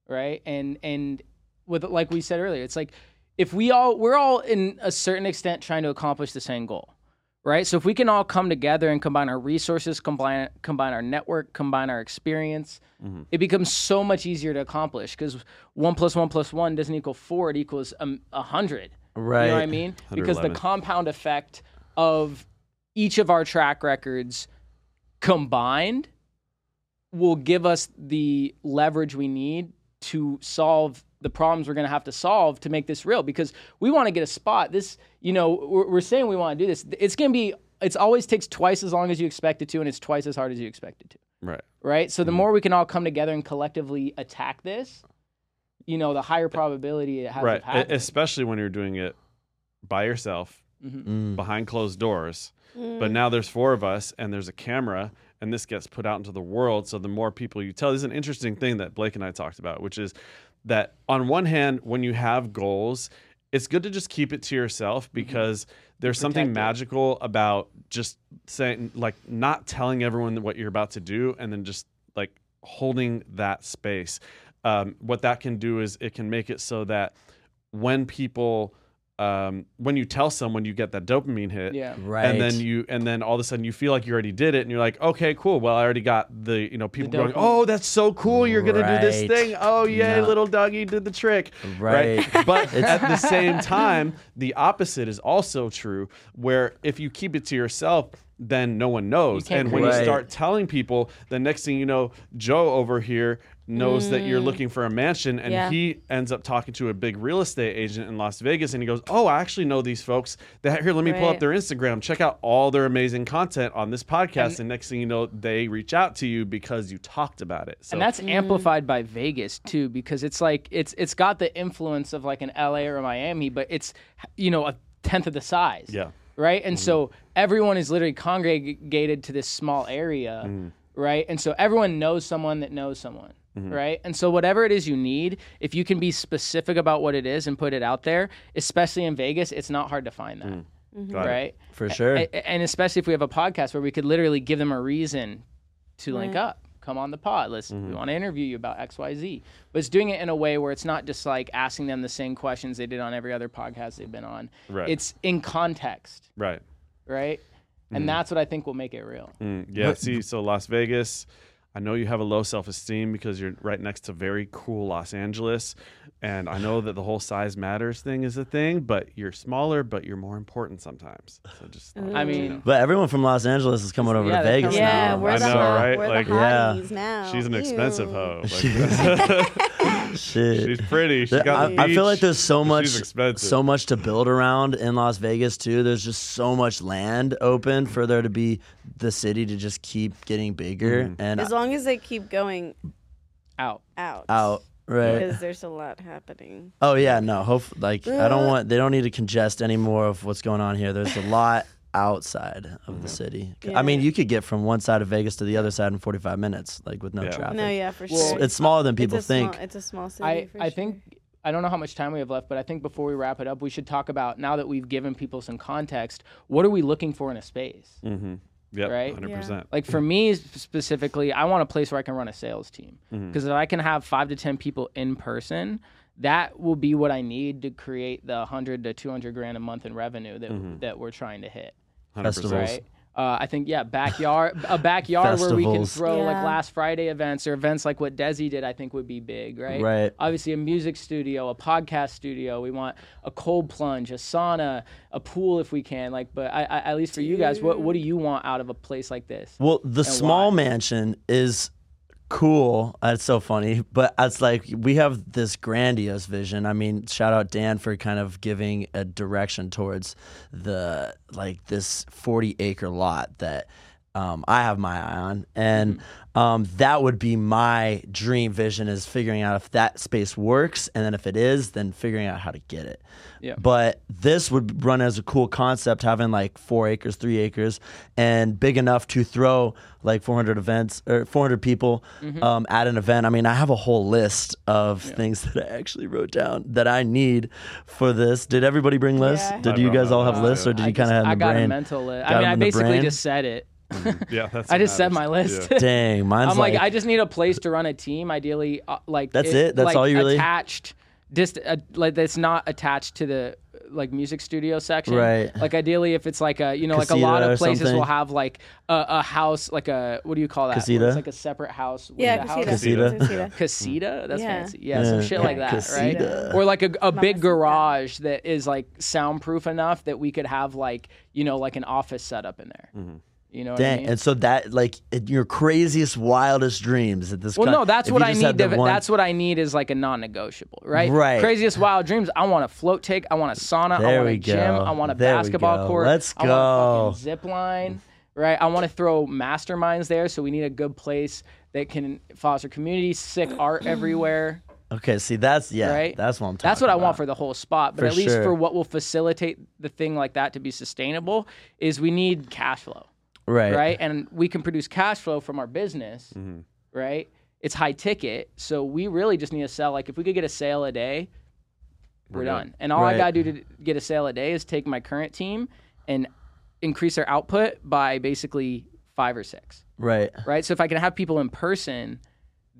right? And and with like we said earlier, it's like if we all we're all in a certain extent trying to accomplish the same goal right? So if we can all come together and combine our resources, combine combine our network, combine our experience, Mm-hmm. it becomes so much easier to accomplish because one plus one plus one doesn't equal four; it equals um, a hundred. Right. You know what I mean? Because the compound effect of each of our track records combined will give us the leverage we need to solve the problems we're going to have to solve to make this real because we want to get a spot this you know we're, we're saying we want to do this it's going to be it's always takes twice as long as you expect it to and it's twice as hard as you expect it to Right. right so the Mm-hmm. more we can all come together and collectively attack this you know the higher probability it has Right. of happening Especially when you're doing it by yourself Mm. behind closed doors. But now there's four of us and there's a camera and this gets put out into the world. So the more people you tell, this is an interesting thing that Blake and I talked about, which is that on one hand, when you have goals, it's good to just keep it to yourself because there's something Protect it. magical about just saying, like, not telling everyone what you're about to do and then just like holding that space. Um, what that can do is it can make it so that when people, um, when you tell someone, you get that dopamine hit. Yeah. Right. and then you and then all of a sudden you feel like you already did it and you're like okay cool. Well i already got the you know people going oh that's so cool. You're gonna do this thing. Oh yay No. little doggy did the trick. Right. but at the same time the opposite is also true where if you keep it to yourself then no one knows. And when you start telling people the next thing you know joe over here knows that you're looking for a mansion and Yeah. he ends up talking to a big real estate agent in las vegas and he goes oh i actually know these folks that here let me pull up their Instagram, check out all their amazing content on this podcast, and, next thing you know, they reach out to you because you talked about it. So and that's amplified by Vegas too, because it's like it's it's got the influence of like an LA or Miami, but it's you know a tenth of the size. yeah, Right. And so everyone is literally congregated to this small area. Mm. Right. And so everyone knows someone that knows someone. Mm-hmm. Right. And so whatever it is you need, if you can be specific about what it is and put it out there, especially in Vegas, it's not hard to find that. Got it. Right. For sure. A- a- and especially if we have a podcast where we could literally give them a reason to link up come on the pod let's Mm-hmm. we want to interview you about xyz but it's doing it in a way where it's not just like asking them the same questions they did on every other podcast they've been on Right. it's in context right. right and that's what i think will make it real Mm, yeah. See, so Las Vegas, I know you have a low self esteem because you're right next to very cool Los Angeles. And I know that the whole size matters thing is a thing, but you're smaller, but you're more important sometimes. So just, thought i I'd you mean know. but everyone from Los Angeles is coming over Yeah, to Vegas coming Yeah, now. we're I the know, right? We're Like- the Yeah. now. she's an expensive hoe. Like, Shit. she's pretty. She got I, the I feel like there's so much, so much to build around in Las Vegas too. There's just so much land open for there to be the city to just keep getting bigger Mm-hmm. and As long as they keep going out out. out. Right. Because there's a lot happening. Oh yeah, no. Hope like I don't want. They don't need to congest any more of what's going on here. There's a lot outside of the city. I mean, you could get from one side of Vegas to the other side in 45 minutes, like with no Yeah. traffic. No, yeah, for Well, sure. It's smaller than people it's think. Small, it's a small city. I, for I sure. think I don't know how much time we have left, but I think before we wrap it up, we should talk about now that we've given people some context. What are we looking for in a space? Mm-hmm. Yep, Right? 100%. Like for me specifically, I want a place where I can run a sales team Mm-hmm. because if I can have five to ten people in person, that will be what I need to create the hundred to two hundred grand a month in revenue that Mm-hmm. that we're trying to hit. 100%. Festivals. Right. Uh, I think yeah, backyard a backyard where we can Festivals. throw like last Friday events or events like what Desi did. I think would be big, right? Right. Obviously, a music studio, a podcast studio. We want a cold plunge, a sauna, a pool if we can. Like, but I, I, at least for you guys, what what do you want out of a place like this? Well, the small why? mansion is cool. It's so funny, but it's like we have this grandiose vision. I mean, shout out Dan for kind of giving a direction towards the like this 40 acre lot that um, I have my eye on, and um, that would be my dream vision is figuring out if that space works, and then if it is, then figuring out how to get it. Yeah. But this would run as a cool concept, having like four acres, three acres, and big enough to throw like 400 events or 400 people um, at an event. I mean, I have a whole list of things that I actually wrote down that I need for this. Did everybody bring lists? Yeah. Did I you guys all have lists, or did I you kind of have in I the got brain? a mental list. Got I mean, 'em I basically brain? just said it. Yeah, that's I what just said my matters. list. Dang, mine's I'm like, like, I just need a place to run a team. Ideally, uh, like That's it? That's like, all you really- attached. Dist- uh, like that's not attached to the like music studio section. Right. Like ideally, if it's like a you know like a lot of places something. will have like a, a house like a what do you call that? Casita? It's like a separate house. with Yeah, the house. casita. Casita. Casita. Casita? That's Yeah. fancy. Yeah, some Yeah. shit like that, Casita. right? Or like a, a big garage that is like soundproof enough that we could have like you know like an office setup in there. You know what I dang. mean? And so that, like, your craziest, wildest dreams at this. Well, no, that's what I need. To, one- That's what I need is like a non-negotiable, right? Right. Craziest wild dreams. I want a float tank. I want a sauna. I There want we a gym. go. I want a There basketball court. Let's I want a go. fucking zip line. Right. I want to throw masterminds there, so we need a good place that can foster community. Sick art everywhere. Okay, see, that's yeah, Right? that's what I'm talking. That's what I want for the whole spot. But For at least sure. for what will facilitate the thing like that to be sustainable is we need cash flow, right, right? And we can produce cash flow from our business, mm-hmm. right? It's high ticket, so we really just need to sell. Like if we could get a sale a day, we're, We're done. And all I gotta do to get a sale a day is take my current team and increase their output by basically five or six right. right? So if I can have people in person,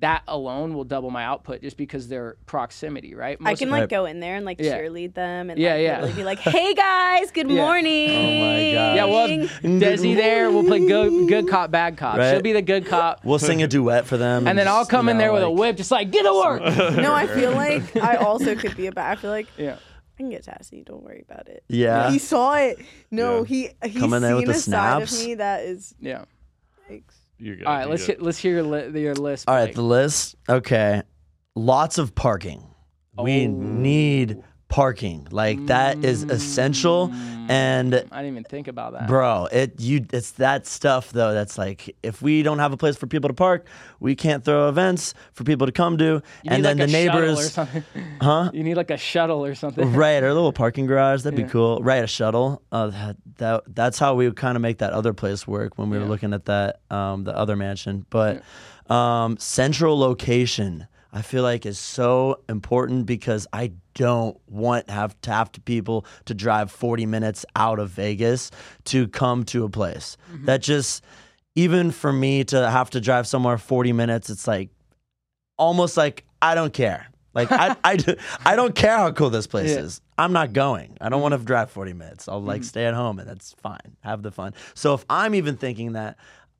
that alone will double my output just because their proximity, right? I can of- like Right. go in there and like Yeah. cheerlead them and Yeah, like, yeah. literally be like, "Hey guys, good Yeah. morning." Oh my God. yeah, well, Desi there. We'll play good, good cop, bad cop. Right. She'll be the good cop, We'll sing a duet for them, and then I'll come you in there know, with a whip, just like get to work. no, I feel like I also could be a bad. I feel like yeah. I can get sassy. Don't worry about it. Yeah. He saw it. No, Yeah. he he's Coming in there with seen the a side of snaps. me that is. Yeah. Yikes. You're good. All right, you're let's good. hit, let's hear your, li- your list. All right, Blake. the list. Okay, lots of parking. We Oh. need parking. Like that is essential. And I didn't even think about that. bro, it you it's that stuff though. That's like if we don't have a place for people to park, we can't throw events for people to come to. You and then like the a shuttle or neighbors, something. huh? You need like a shuttle or something. Right, or a little parking garage. That'd Yeah. be cool. Right, a shuttle. Uh, that, that that's how we would kind of make that other place work when we were looking at that um, the other mansion. But um, central location, I feel like is so important because I don't want have to have to people to drive 40 minutes out of Vegas to come to a place. Mm-hmm. That just even for me to have to drive somewhere 40 minutes, it's like almost like I don't care. Like I, I, do- I don't care how cool this place Yeah. Mm-hmm. is. I'm not going. I don't want to drive 40 minutes. I'll like stay at home and that's fine. Have the fun. So if I'm even thinking that,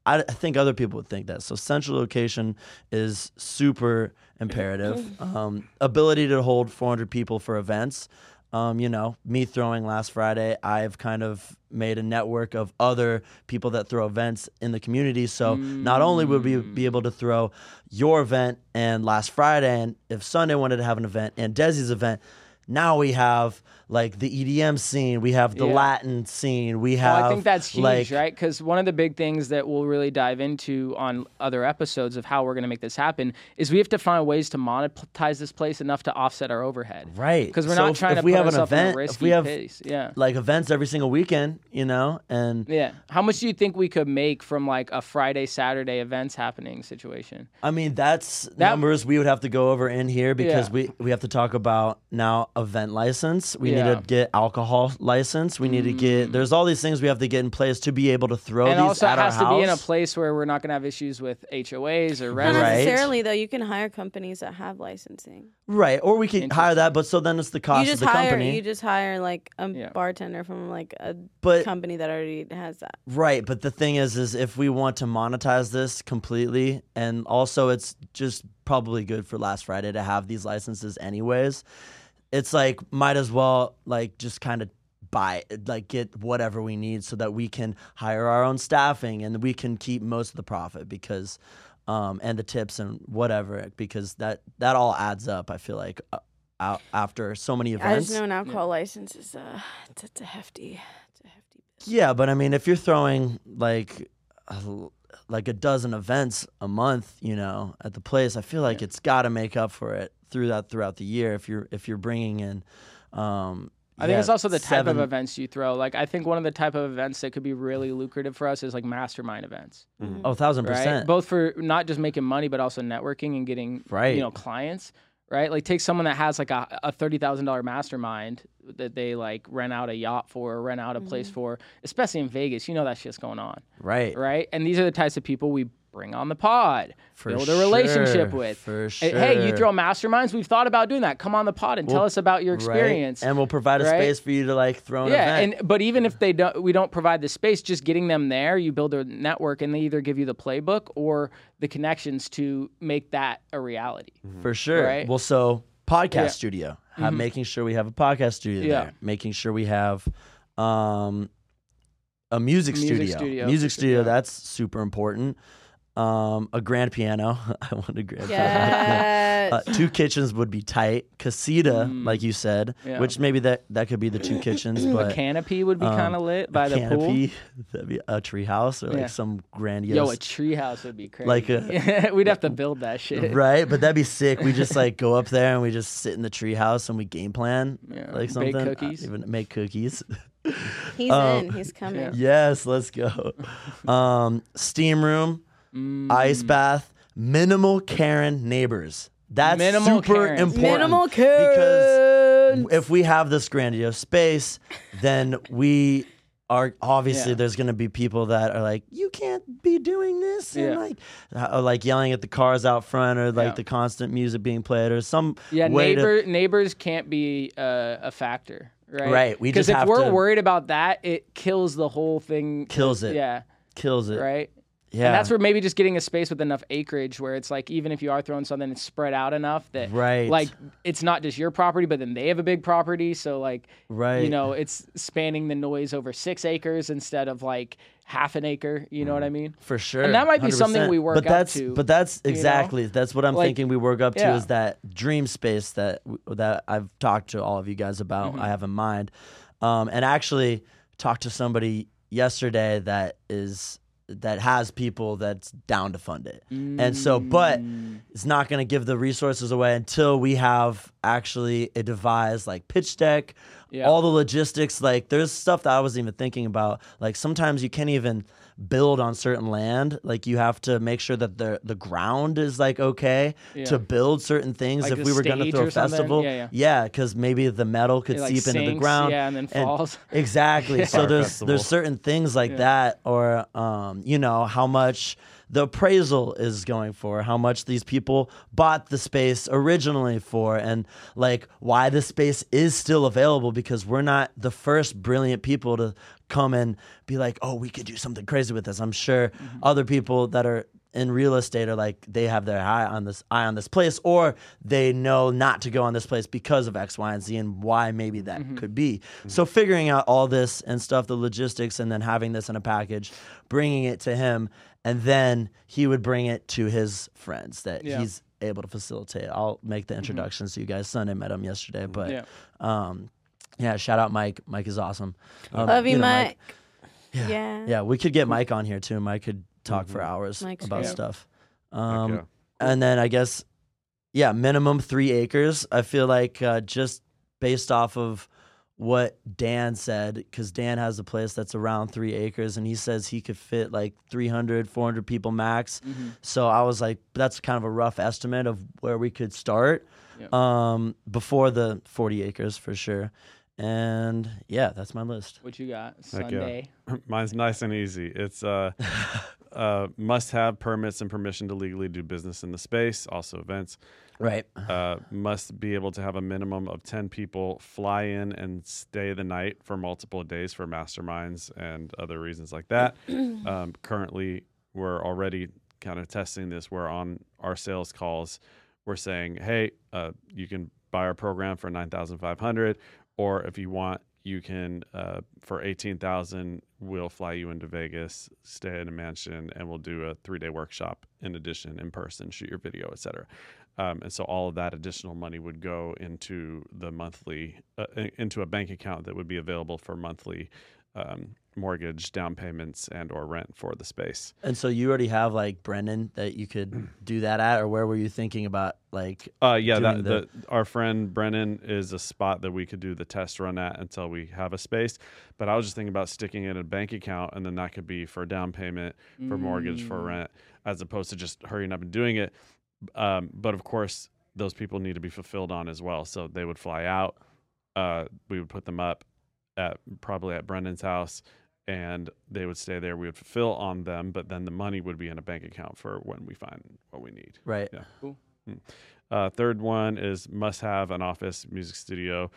I, I think other people would think that. So central location is super imperative. Um, ability to hold 400 people for events. Um, you know, me throwing last Friday, I've kind of made a network of other people that throw events in the community. So not only would we be able to throw your event and last Friday, and if Sunday wanted to have an event and Desi's event, now we have like the EDM scene, we have the Yeah. Latin scene, we have. Well, I think that's huge, like, right? Because one of the big things that we'll really dive into on other episodes of how we're going to make this happen is we have to find ways to monetize this place enough to offset our overhead. Right. Because we're So not if- trying if to we put have an event- a if risky we have- pace. Yeah. Like events every single weekend, you know, and Yeah. How much do you think we could make from like a Friday, Saturday events happening situation? I mean, that's That- numbers we would have to go over in here because Yeah. we, we have to talk about now event license. We Yeah. Need to get alcohol license. We need to get, mm. there's all these things we have to get in place to be able to throw and these also, at it has our to be in a place where we're not going to have issues with HOAs or rent. Not residents. Right. necessarily though. You can hire companies that have licensing. Right. Or we can hire that, but so then it's the You cost of the hire. company. You just hire like a Yeah. bartender from like a But- company that already has that. Right, but the thing is, is if we want to monetize this completely, and also it's just probably good for last Friday to have these licenses anyways. It's like might as well like just kind of buy like get whatever we need so that we can hire our own staffing and we can keep most of the profit because um, and the tips and whatever because that that all adds up. I feel like uh, out after so many I events. just know an alcohol license is uh, it's, it's a hefty, it's a hefty. Yeah, but I mean, if you're throwing like a, like a dozen events a month, you know, at the place, I feel like it's got to make up for it through that throughout the year. If you're if you're bringing in, um, I think yeah, it's also the type seven- of events you throw. Like I think one of the type of events that could be really lucrative for us is like mastermind events, Oh, thousand right? percent. Both for not just making money but also networking and getting Right. you know clients. Right, like take someone that has like a, a thirty thousand dollar mastermind that they like rent out a yacht for, or rent out a place for, especially in Vegas. You know that shit's going on, Right. right? And these are the types of people we bring on the pod, For build a relationship sure, with. for Hey, Hey, you throw masterminds? We've thought about doing that. Come on the pod and tell us about your Right? experience. and we'll provide a right? space for you to like throw an yeah, event. and but even if they don't, we don't provide the space. Just getting them there, you build a network, and they either give you the playbook or the connections to make that a reality. For sure. Right? Well, so podcast studio, have, making sure we have a podcast studio Yeah. there, making sure we have um, a music, Music studio. studio, Music for sure, studio, yeah. that's super important. Um, a grand piano. I want a grand piano. Yes. Uh, two kitchens would be tight. Casita, Mm. like you said, Yeah. which maybe that that could be the two kitchens, a but canopy would be um, kind of lit by a the pool. canopy, that'd be a tree house or like Yeah. some grandiose. Yo, a treehouse would be crazy. Like a- we'd have to build that shit. Right, but that'd be sick. We just like go up there and we just sit in the treehouse and we game plan Yeah, like bake something. I don't cookies. Even make cookies. He's um, in. He's coming. yes, let's go. Um, steam room, Mm. ice bath, minimal Karen neighbors. That's Minimal super Karens. important. Minimal care because if we have this grandiose space, then we are obviously Yeah. there's going to be people that are like, you can't be doing this, and like, uh, like yelling at the cars out front, or like Yeah. the constant music being played, or some Yeah, way to- neighbors can't be uh, a factor, right? Right, we Because just if have we're to- worried about that, it kills the whole thing. Kills it. Yeah, kills it. right. Yeah, And that's where maybe just getting a space with enough acreage where it's like even if you are throwing something, it's spread out enough that Right. like it's not just your property, but then they have a big property, so like Right. you know it's spanning the noise over six acres instead of like half an acre. You know what I mean? for sure. And that might be something 100%. we work but up that's, to, But that's know? exactly that's what I'm Like, thinking we work up to is that dream space that that I've talked to all of you guys about. Mm-hmm. I have in mind, um, and actually talked to somebody yesterday that is that has people that's down to fund it. And so, but Mm. it's not going to give the resources away until we have actually a devised like pitch deck, Yeah. all the logistics. Like, there's stuff that I wasn't even thinking about. Like, sometimes you can't even build on certain land. Like, you have to make sure that the the ground is like okay Yeah. to build certain things. Like if we were going to throw a or something? festival, Yeah, yeah. because maybe the metal could It, like, seep into the ground, yeah, and then falls. Exactly. so Fire there's festival. there's certain things like Yeah. that, or um, you know, how much the appraisal is going for, how much these people bought the space originally for, and like why the space is still available because we're not the first brilliant people to come and be like, oh, we could do something crazy with this. I'm sure Mm-hmm. other people that are in real estate are like they have their eye on this eye on this place or they know not to go on this place because of x y and z and why maybe that Mm-hmm. could be so figuring out all this and stuff the logistics and then having this in a package bringing it to him and then he would bring it to his friends that Yeah. Mm-hmm. he's able to facilitate i'll make the introductions to you guys sunday met him yesterday but Yeah. um yeah shout out mike mike is awesome Um, Love you, know, Mike. yeah. Yeah. yeah we could get mike on here too mike could talk for hours Mike's about great. stuff um yeah. and then I guess, yeah, minimum three acres. I feel like uh, just based off of what Dan said, because Dan has a place that's around three acres, and he says he could fit like 300, 400 people max. Mm-hmm. So I was like, that's kind of a rough estimate of where we could start Yeah. um, before the 40 acres for sure. And yeah, that's my list. What you got? Heck yeah. Sunday. Mine's nice and easy. It's uh, uh, must have permits and permission to legally do business in the space, also events. Right. Uh, must be able to have a minimum of 10 people fly in and stay the night for multiple days for masterminds and other reasons like that. um, currently, we're already kind of testing this. We're on our sales calls. We're saying, hey, uh, you can buy our program for 9500 or if you want you can uh, for eighteen thousand, we'll fly you into Vegas, stay in a mansion, and we'll do a three day workshop in addition, in person, shoot your video, etc. Um, and so all of that additional money would go into the monthly uh, into a bank account that would be available for monthly um, mortgage down payments and or rent for the space. And so you already have like Brendan that you could do that at, or where were you thinking about like? Uh, yeah, that doing the, our friend Brennan is a spot that we could do the test run at until we have a space. But I was just thinking about sticking it in a bank account, and then that could be for down payment, for mortgage, for Mm. rent, as opposed to just hurrying up and doing it. Um, but of course, those people need to be fulfilled on as well. So they would fly out. Uh, we would put them up at probably at Brendan's house, and they would stay there. We would fulfill on them, but then the money would be in a bank account for when we find what we need. Right. Yeah. Uh, third one is must have an office, music studio,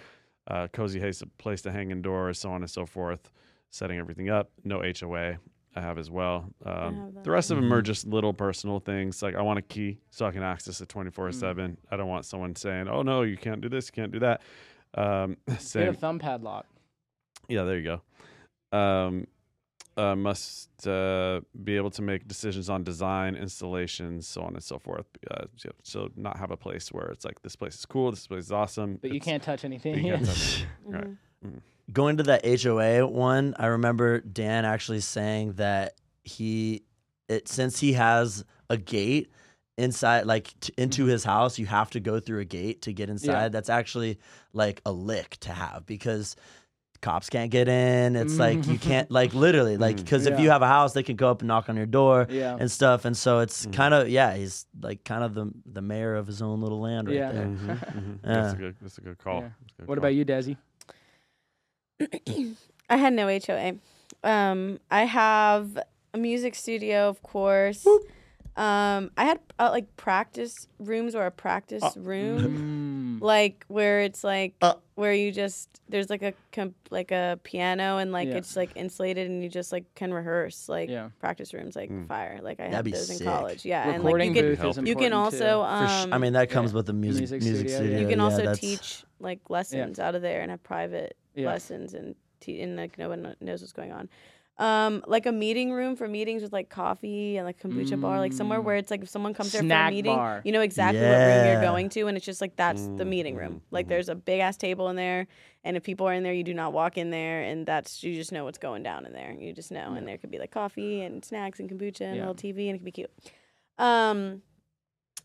uh, cozy haze, place to hang indoors, so on and so forth. Setting everything up. No HOA. I have as well. Um, have the rest of them are Mhm. just little personal things. Like I want a key so I can access it twenty four seven. I don't want someone saying, "Oh no, you can't do this, you can't do that." Um, Get a same. thumb padlock. Yeah, there you go. Um, uh, must uh, be able to make decisions on design, installations, so on and so forth. Uh, so- so not have a place where it's like this place is cool, this place is awesome, But you it's- can't touch anything. you can't touch it. Mhm. Right. Going to that HOA one, I remember Dan actually saying that he, it since he has a gate inside, like t- into his house, you have to go through a gate to get inside. That's actually like a lick to have because cops can't get in. It's like you can't, like literally, like because if you have a house, they can go up and knock on your door. yeah. and stuff. And so it's Mhm. kind of yeah, he's like kind of the the mayor of his own little land right Yeah. there. Mhm, mhm. That's a good. That's a good call. Yeah. A good What call. about you, Desi? I had no HOA. Um, I have a music studio, of course. Um, I had uh, like practice rooms or a practice Uh, room, Mm. like where it's like Uh. Where you just there's like a comp- like a piano and like Yeah. it's like insulated and you just like can rehearse like Yeah. practice rooms like Mm. fire. Like I That'd had be those in college. Yeah, and like you can booth help is you. you can also For sh- um I mean, that yeah. comes with the music Music music, studio, studio. you can also that's- teach like lessons out of there and have private Yeah. lessons and te- and like no one knows what's going on. Um, like a meeting room for meetings with like coffee and like kombucha bar, like somewhere Mm. where it's like if someone comes there for a meeting, bar. you know exactly what room you're going to, and it's just like that's the Mm, meeting room. mhm, Like mhm. there's a big ass table in there, and if people are in there, you do not walk in there, and that's you just know what's going down in there. You just know, and there could be like coffee and snacks and kombucha and Yeah. a little TV, and it could be cute. Um,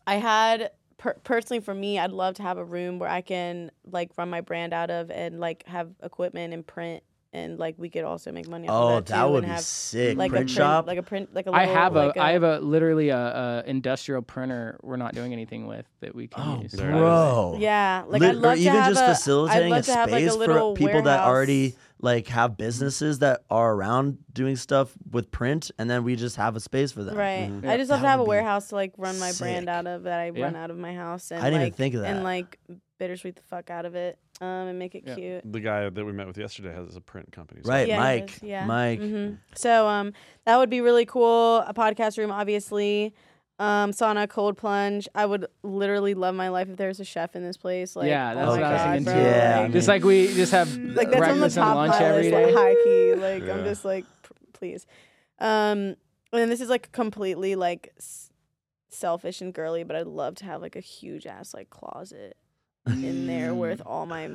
I had per- personally for me, I'd love to have a room where I can like run my brand out of and like have equipment and print and like we could also make money. Off Oh, of that, that too, would and be have sick. like print a shop. print, like a print, like a. I Little, have a, like I have a literally a, a industrial printer. We're not doing anything with that we can oh, use. There it is. bro. Yeah, like Lit- I'd love or to even have just a, facilitating a to have like space a for people that already like have businesses that are around doing stuff with print, and then we just have a space for them. Right. Mhm. I just love That to have a warehouse to like run my sick. brand out of that I Yeah. run out of my house and I didn't even like think of that. and like bittersweet the fuck out of it um and make it Yeah. cute. The guy that we met with yesterday has a print company. so- Right, Yeah, Mike. yeah. Mike. hmm So um that would be really cool. A podcast room, obviously. Um, sauna, cold plunge. I would literally love my life if there was a chef in this place. Like, yeah, that's oh what my I was thinking bro. too. Yeah, I just like we just have like that's on the breakfast top and of lunch my every list, like high key. Like I'm just like, p- please. Um, and this is like completely like s- selfish and girly, but I'd love to have like a huge ass like closet in there with all my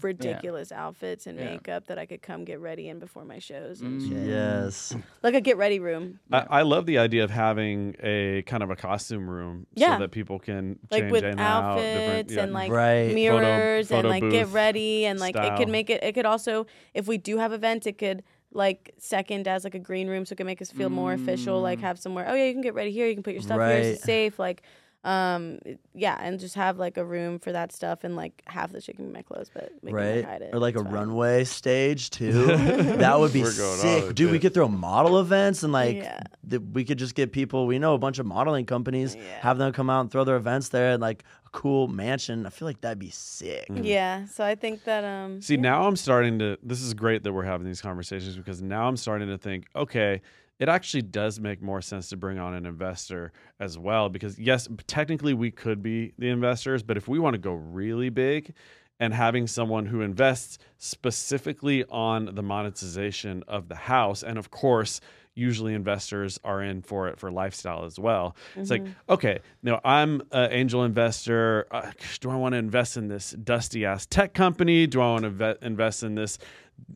ridiculous outfits and Yeah. makeup that I could come get ready in before my shows and Mm. shit. Yes. Like a get ready room. I, I love the idea of having a kind of a costume room Yeah. so that people can Like change with in and out, different- outfits yeah. and like right. mirrors photo and like get booth ready and like it style. could make it it could also if we do have events it could like second as like a green room so it can make us feel more official like Mm. have somewhere oh yeah you can get ready here you can put your stuff here it's Right. safe like um yeah and just have like a room for that stuff and like half the shit can be my clothes but we right? like, hide it Or like a fine. runway stage too. that would be We're going all sick, dude. We bit. could throw model events and like Yeah. th- we could just get people. We know a bunch of modeling companies. Yeah. Have them come out and throw their events there and like a cool mansion. I feel like that'd be sick. yeah so I think that um See, yeah. now I'm starting to. This is great that we're having these conversations because now I'm starting to think, okay, it actually does make more sense to bring on an investor as well. Because yes, technically we could be the investors, but if we want to go really big, and having someone who invests specifically on the monetization of the house and of course usually investors are in for it for lifestyle as well. It's like okay now i'm an angel investor. Uh, do i want to invest in this dusty ass tech company? Do i want to ve- invest in this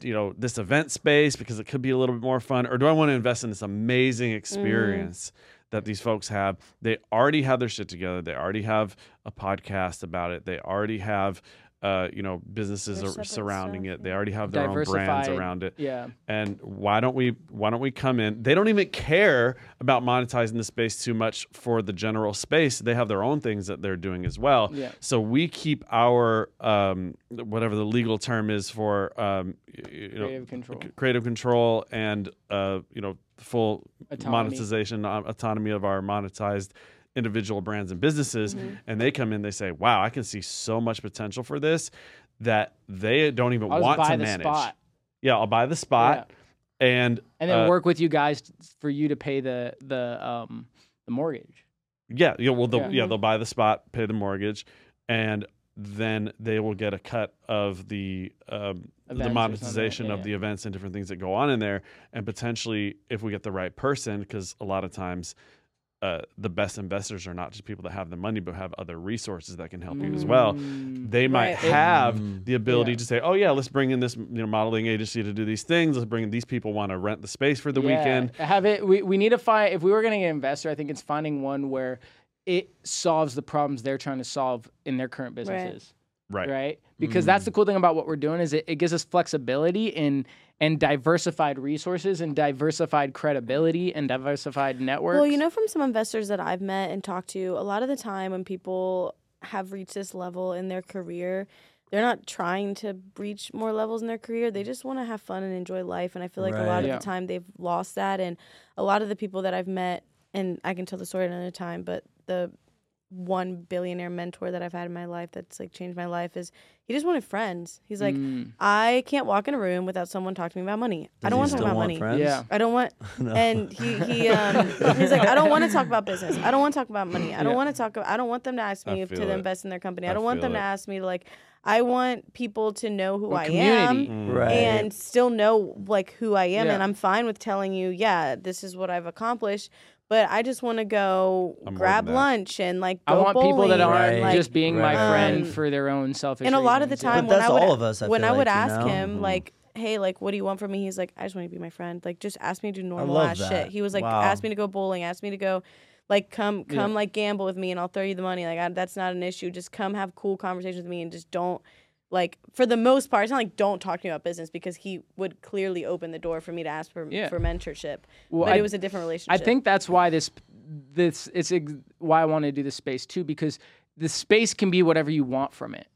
you know this event space because it could be a little bit more fun or do i want to invest in this amazing mm. experience that these folks have? They already have their shit together. They already have a podcast about it. They already have uh, you know businesses Their are separate surrounding stuff, it they already have their own brands around it Yeah. and why don't we why don't we come in they don't even care about monetizing the space too much for the general space they have their own things that they're doing as well Yeah. so we keep our um, whatever the legal term is for um, you know Creative control. c- creative control and uh, you know full Autonomy. monetization uh, autonomy of our monetized individual brands and businesses Mm-hmm. and they come in they say wow i can see so much potential for this that they don't even I'll want buy to the manage spot. yeah i'll buy the spot yeah. and and then uh, work with you guys for you to pay the the um the mortgage. Yeah, yeah. Well, they'll, Yeah. yeah. they'll buy the spot, pay the mortgage, and then they will get a cut of the um, the monetization yeah, of yeah. the events and different things that go on in there, and potentially if we get the right person, because a lot of times. Uh, the best investors are not just people that have the money, but have other resources that can help you as well. Mm. They might Right. have Mm. the ability Yeah. to say, "Oh yeah, let's bring in this you know modeling agency to do these things. Let's bring in these people want to rent the space for the Yeah, weekend." Have it. We, we need to find if we were going to get an investor. I think it's finding one where it solves the problems they're trying to solve in their current businesses. Right. Right. Because that's the cool thing about what we're doing is it, it gives us flexibility in and diversified resources and diversified credibility and diversified networks. Well, you know, from some investors that I've met and talked to, a lot of the time when people have reached this level in their career, they're not trying to reach more levels in their career. They just want to have fun and enjoy life. And I feel like a lot of Yeah. the time they've lost that. And a lot of the people that I've met, and I can tell the story another time, but the one billionaire mentor that I've had in my life that's like changed my life is he just wanted friends. He's like, Mm. I can't walk in a room without someone talking to me about money. I don't want to talk about money. friends? Yeah. I don't want No. and he he um he's like I don't want to talk about business. I don't want to talk about money. I don't Yeah. want to talk About, I don't want them to ask me feel to it. invest in their company. I I don't want feel them to ask me to like I want people to know who Or I community. am Mm. Right. and still know like who I am Yeah. and I'm fine with telling you, yeah, this is what I've accomplished. But I just want to go I'm grab lunch and like I go want people that aren't Right. just being my friend Um, for their own selfish. and a lot of the time when that's I would all of us, I when I would like, you ask know? him Mhm. like, "Hey, like, what do you want from me?" He's like, "I just want to be my friend. Like, just ask me to do normal ass that. shit." He was like, Wow. "Ask me to go bowling. Ask me to go, like, come come Yeah. like gamble with me, and I'll throw you the money. Like, I, that's not an issue. Just come have cool conversations with me, and just don't." Like for the most part, it's not like don't talk to me about business because he would clearly open the door for me to ask for Yeah. for mentorship. Well, but I- it was a different relationship. I think that's why this this it's ex- why I want to do this space too because the space can be whatever you want from it.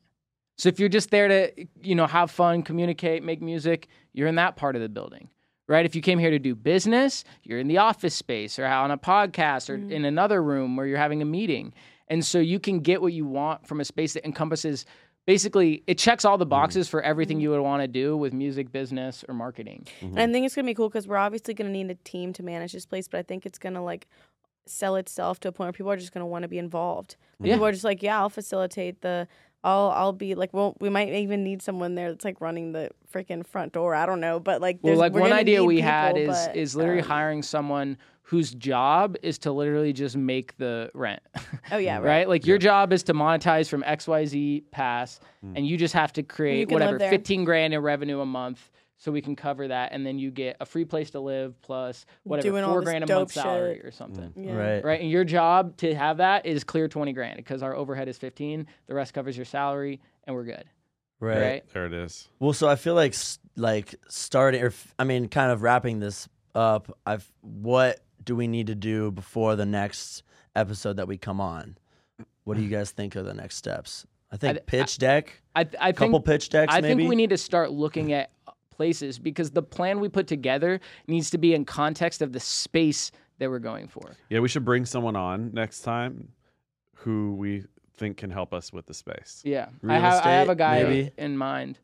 So if you're just there to you know have fun, communicate, make music, you're in that part of the building. Right? If you came here to do business, you're in the office space or on a podcast or mm-hmm. in another room where you're having a meeting. And so you can get what you want from a space that encompasses basically it checks all the mm-hmm. boxes for everything mm-hmm. you would want to do with music, business, or marketing. Mm-hmm. And I think it's gonna be cool because we're obviously gonna need a team to manage this place, but I think it's gonna like sell itself to a point where people are just gonna want to be involved. Yeah. People are just like, yeah, I'll facilitate the. I'll I'll be like, well, we might even need someone there that's like running the freaking front door. I don't know, but like, Well, like we're one idea need we had is but, is literally um, hiring someone whose job is to literally just make the rent. Oh yeah, right. right? Like your job is to monetize from XYZ pass and you just have to create whatever 15 grand in revenue a month so we can cover that and then you get a free place to live plus whatever Doing 4 grand a dope month salary or something. Yeah. Right. Right? And your job to have that is clear 20 grand because our overhead is 15, the rest covers your salary and we're good. Right. Right? There it is. Well, so I feel like like starting, or i mean, kind of wrapping this up. I've what do we need to do before the next episode that we come on? What do you guys think are the next steps? I think I- pitch deck, I I couple think pitch decks, I maybe. think we need to start looking at places because the plan we put together needs to be in context of the space that we're going for. Yeah, we should bring someone on next time who we think can help us with the space. Yeah, Real I have I have a guy maybe? in mind,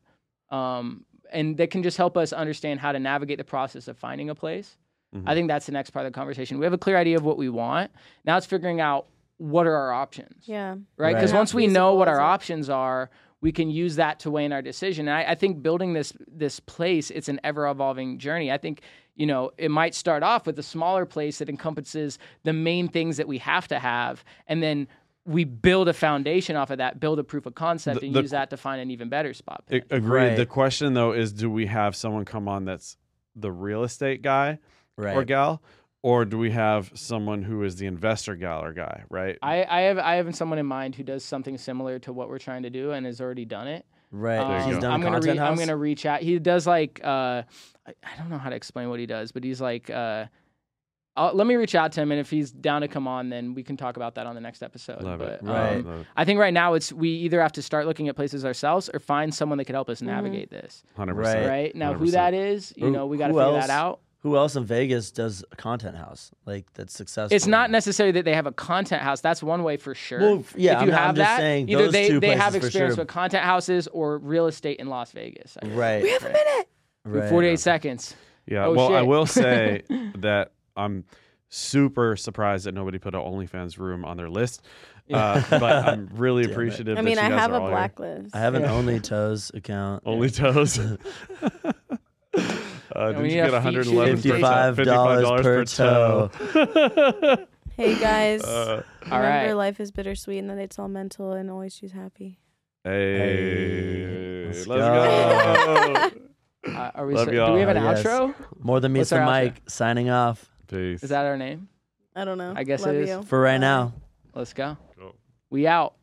um, and that can just help us understand how to navigate the process of finding a place. Mm-hmm. I think that's the next part of the conversation. We have a clear idea of what we want. Now it's figuring out what are our options. Yeah. right? Right. Because How once we know what our options are, we can use that to weigh in our decision. And I, I think building this this place, it's an ever evolving journey. I think you know it might start off with a smaller place that encompasses the main things that we have to have, and then we build a foundation off of that, build a proof of concept, The- and the- use that to find an even better spot. A- pitch. Agreed. The question though is, do we have someone come on that's the real estate guy Right. or gal, or do we have someone who is the investor gal or guy? Right. I, I have I have someone in mind who does something similar to what we're trying to do and has already done it. Right. Um, He's go. done I'm gonna content re- I'm gonna reach out. He does like uh, I, I don't know how to explain what he does, but he's like uh, I'll, let me reach out to him, and if he's down to come on, then we can talk about that on the next episode. Love but, it. Right. um, Love it. I think right now it's we either have to start looking at places ourselves or find someone that could help us navigate this. 100%. Right. Right now, who 100%. that is, you Who- know, we got to who figure else? that out. Who else in Vegas does a content house like that's successful? It's not necessarily that they have a content house. That's one way for sure. Well, yeah, if you I'm have I'm just that, saying either those they, two they have experience sure. with content houses or real estate in Las Vegas. Right. We have a minute. right. 48 seconds. Yeah. Oh, well, I will say that I'm super surprised that nobody put an OnlyFans room on their list. Uh, but I'm really Damn it. appreciative. I that mean, you I guys have a all here. blacklist. I have an Yeah. Only Toes account. Only toes. Uh, we did need you a get feature 111 per toe? Fifty-five dollars per toe. Hey guys, Uh, All remember right. life is bittersweet and that it's all mental and always choose happy. hey, let's let's, go. go. Uh, are we Love so- do y'all. we have an Yes. outro? More than meets What's the our mic. Signing off Peace. Is that our name? I don't know. I guess it Love is. you. for right Bye. now. Let's go. Cool. We out.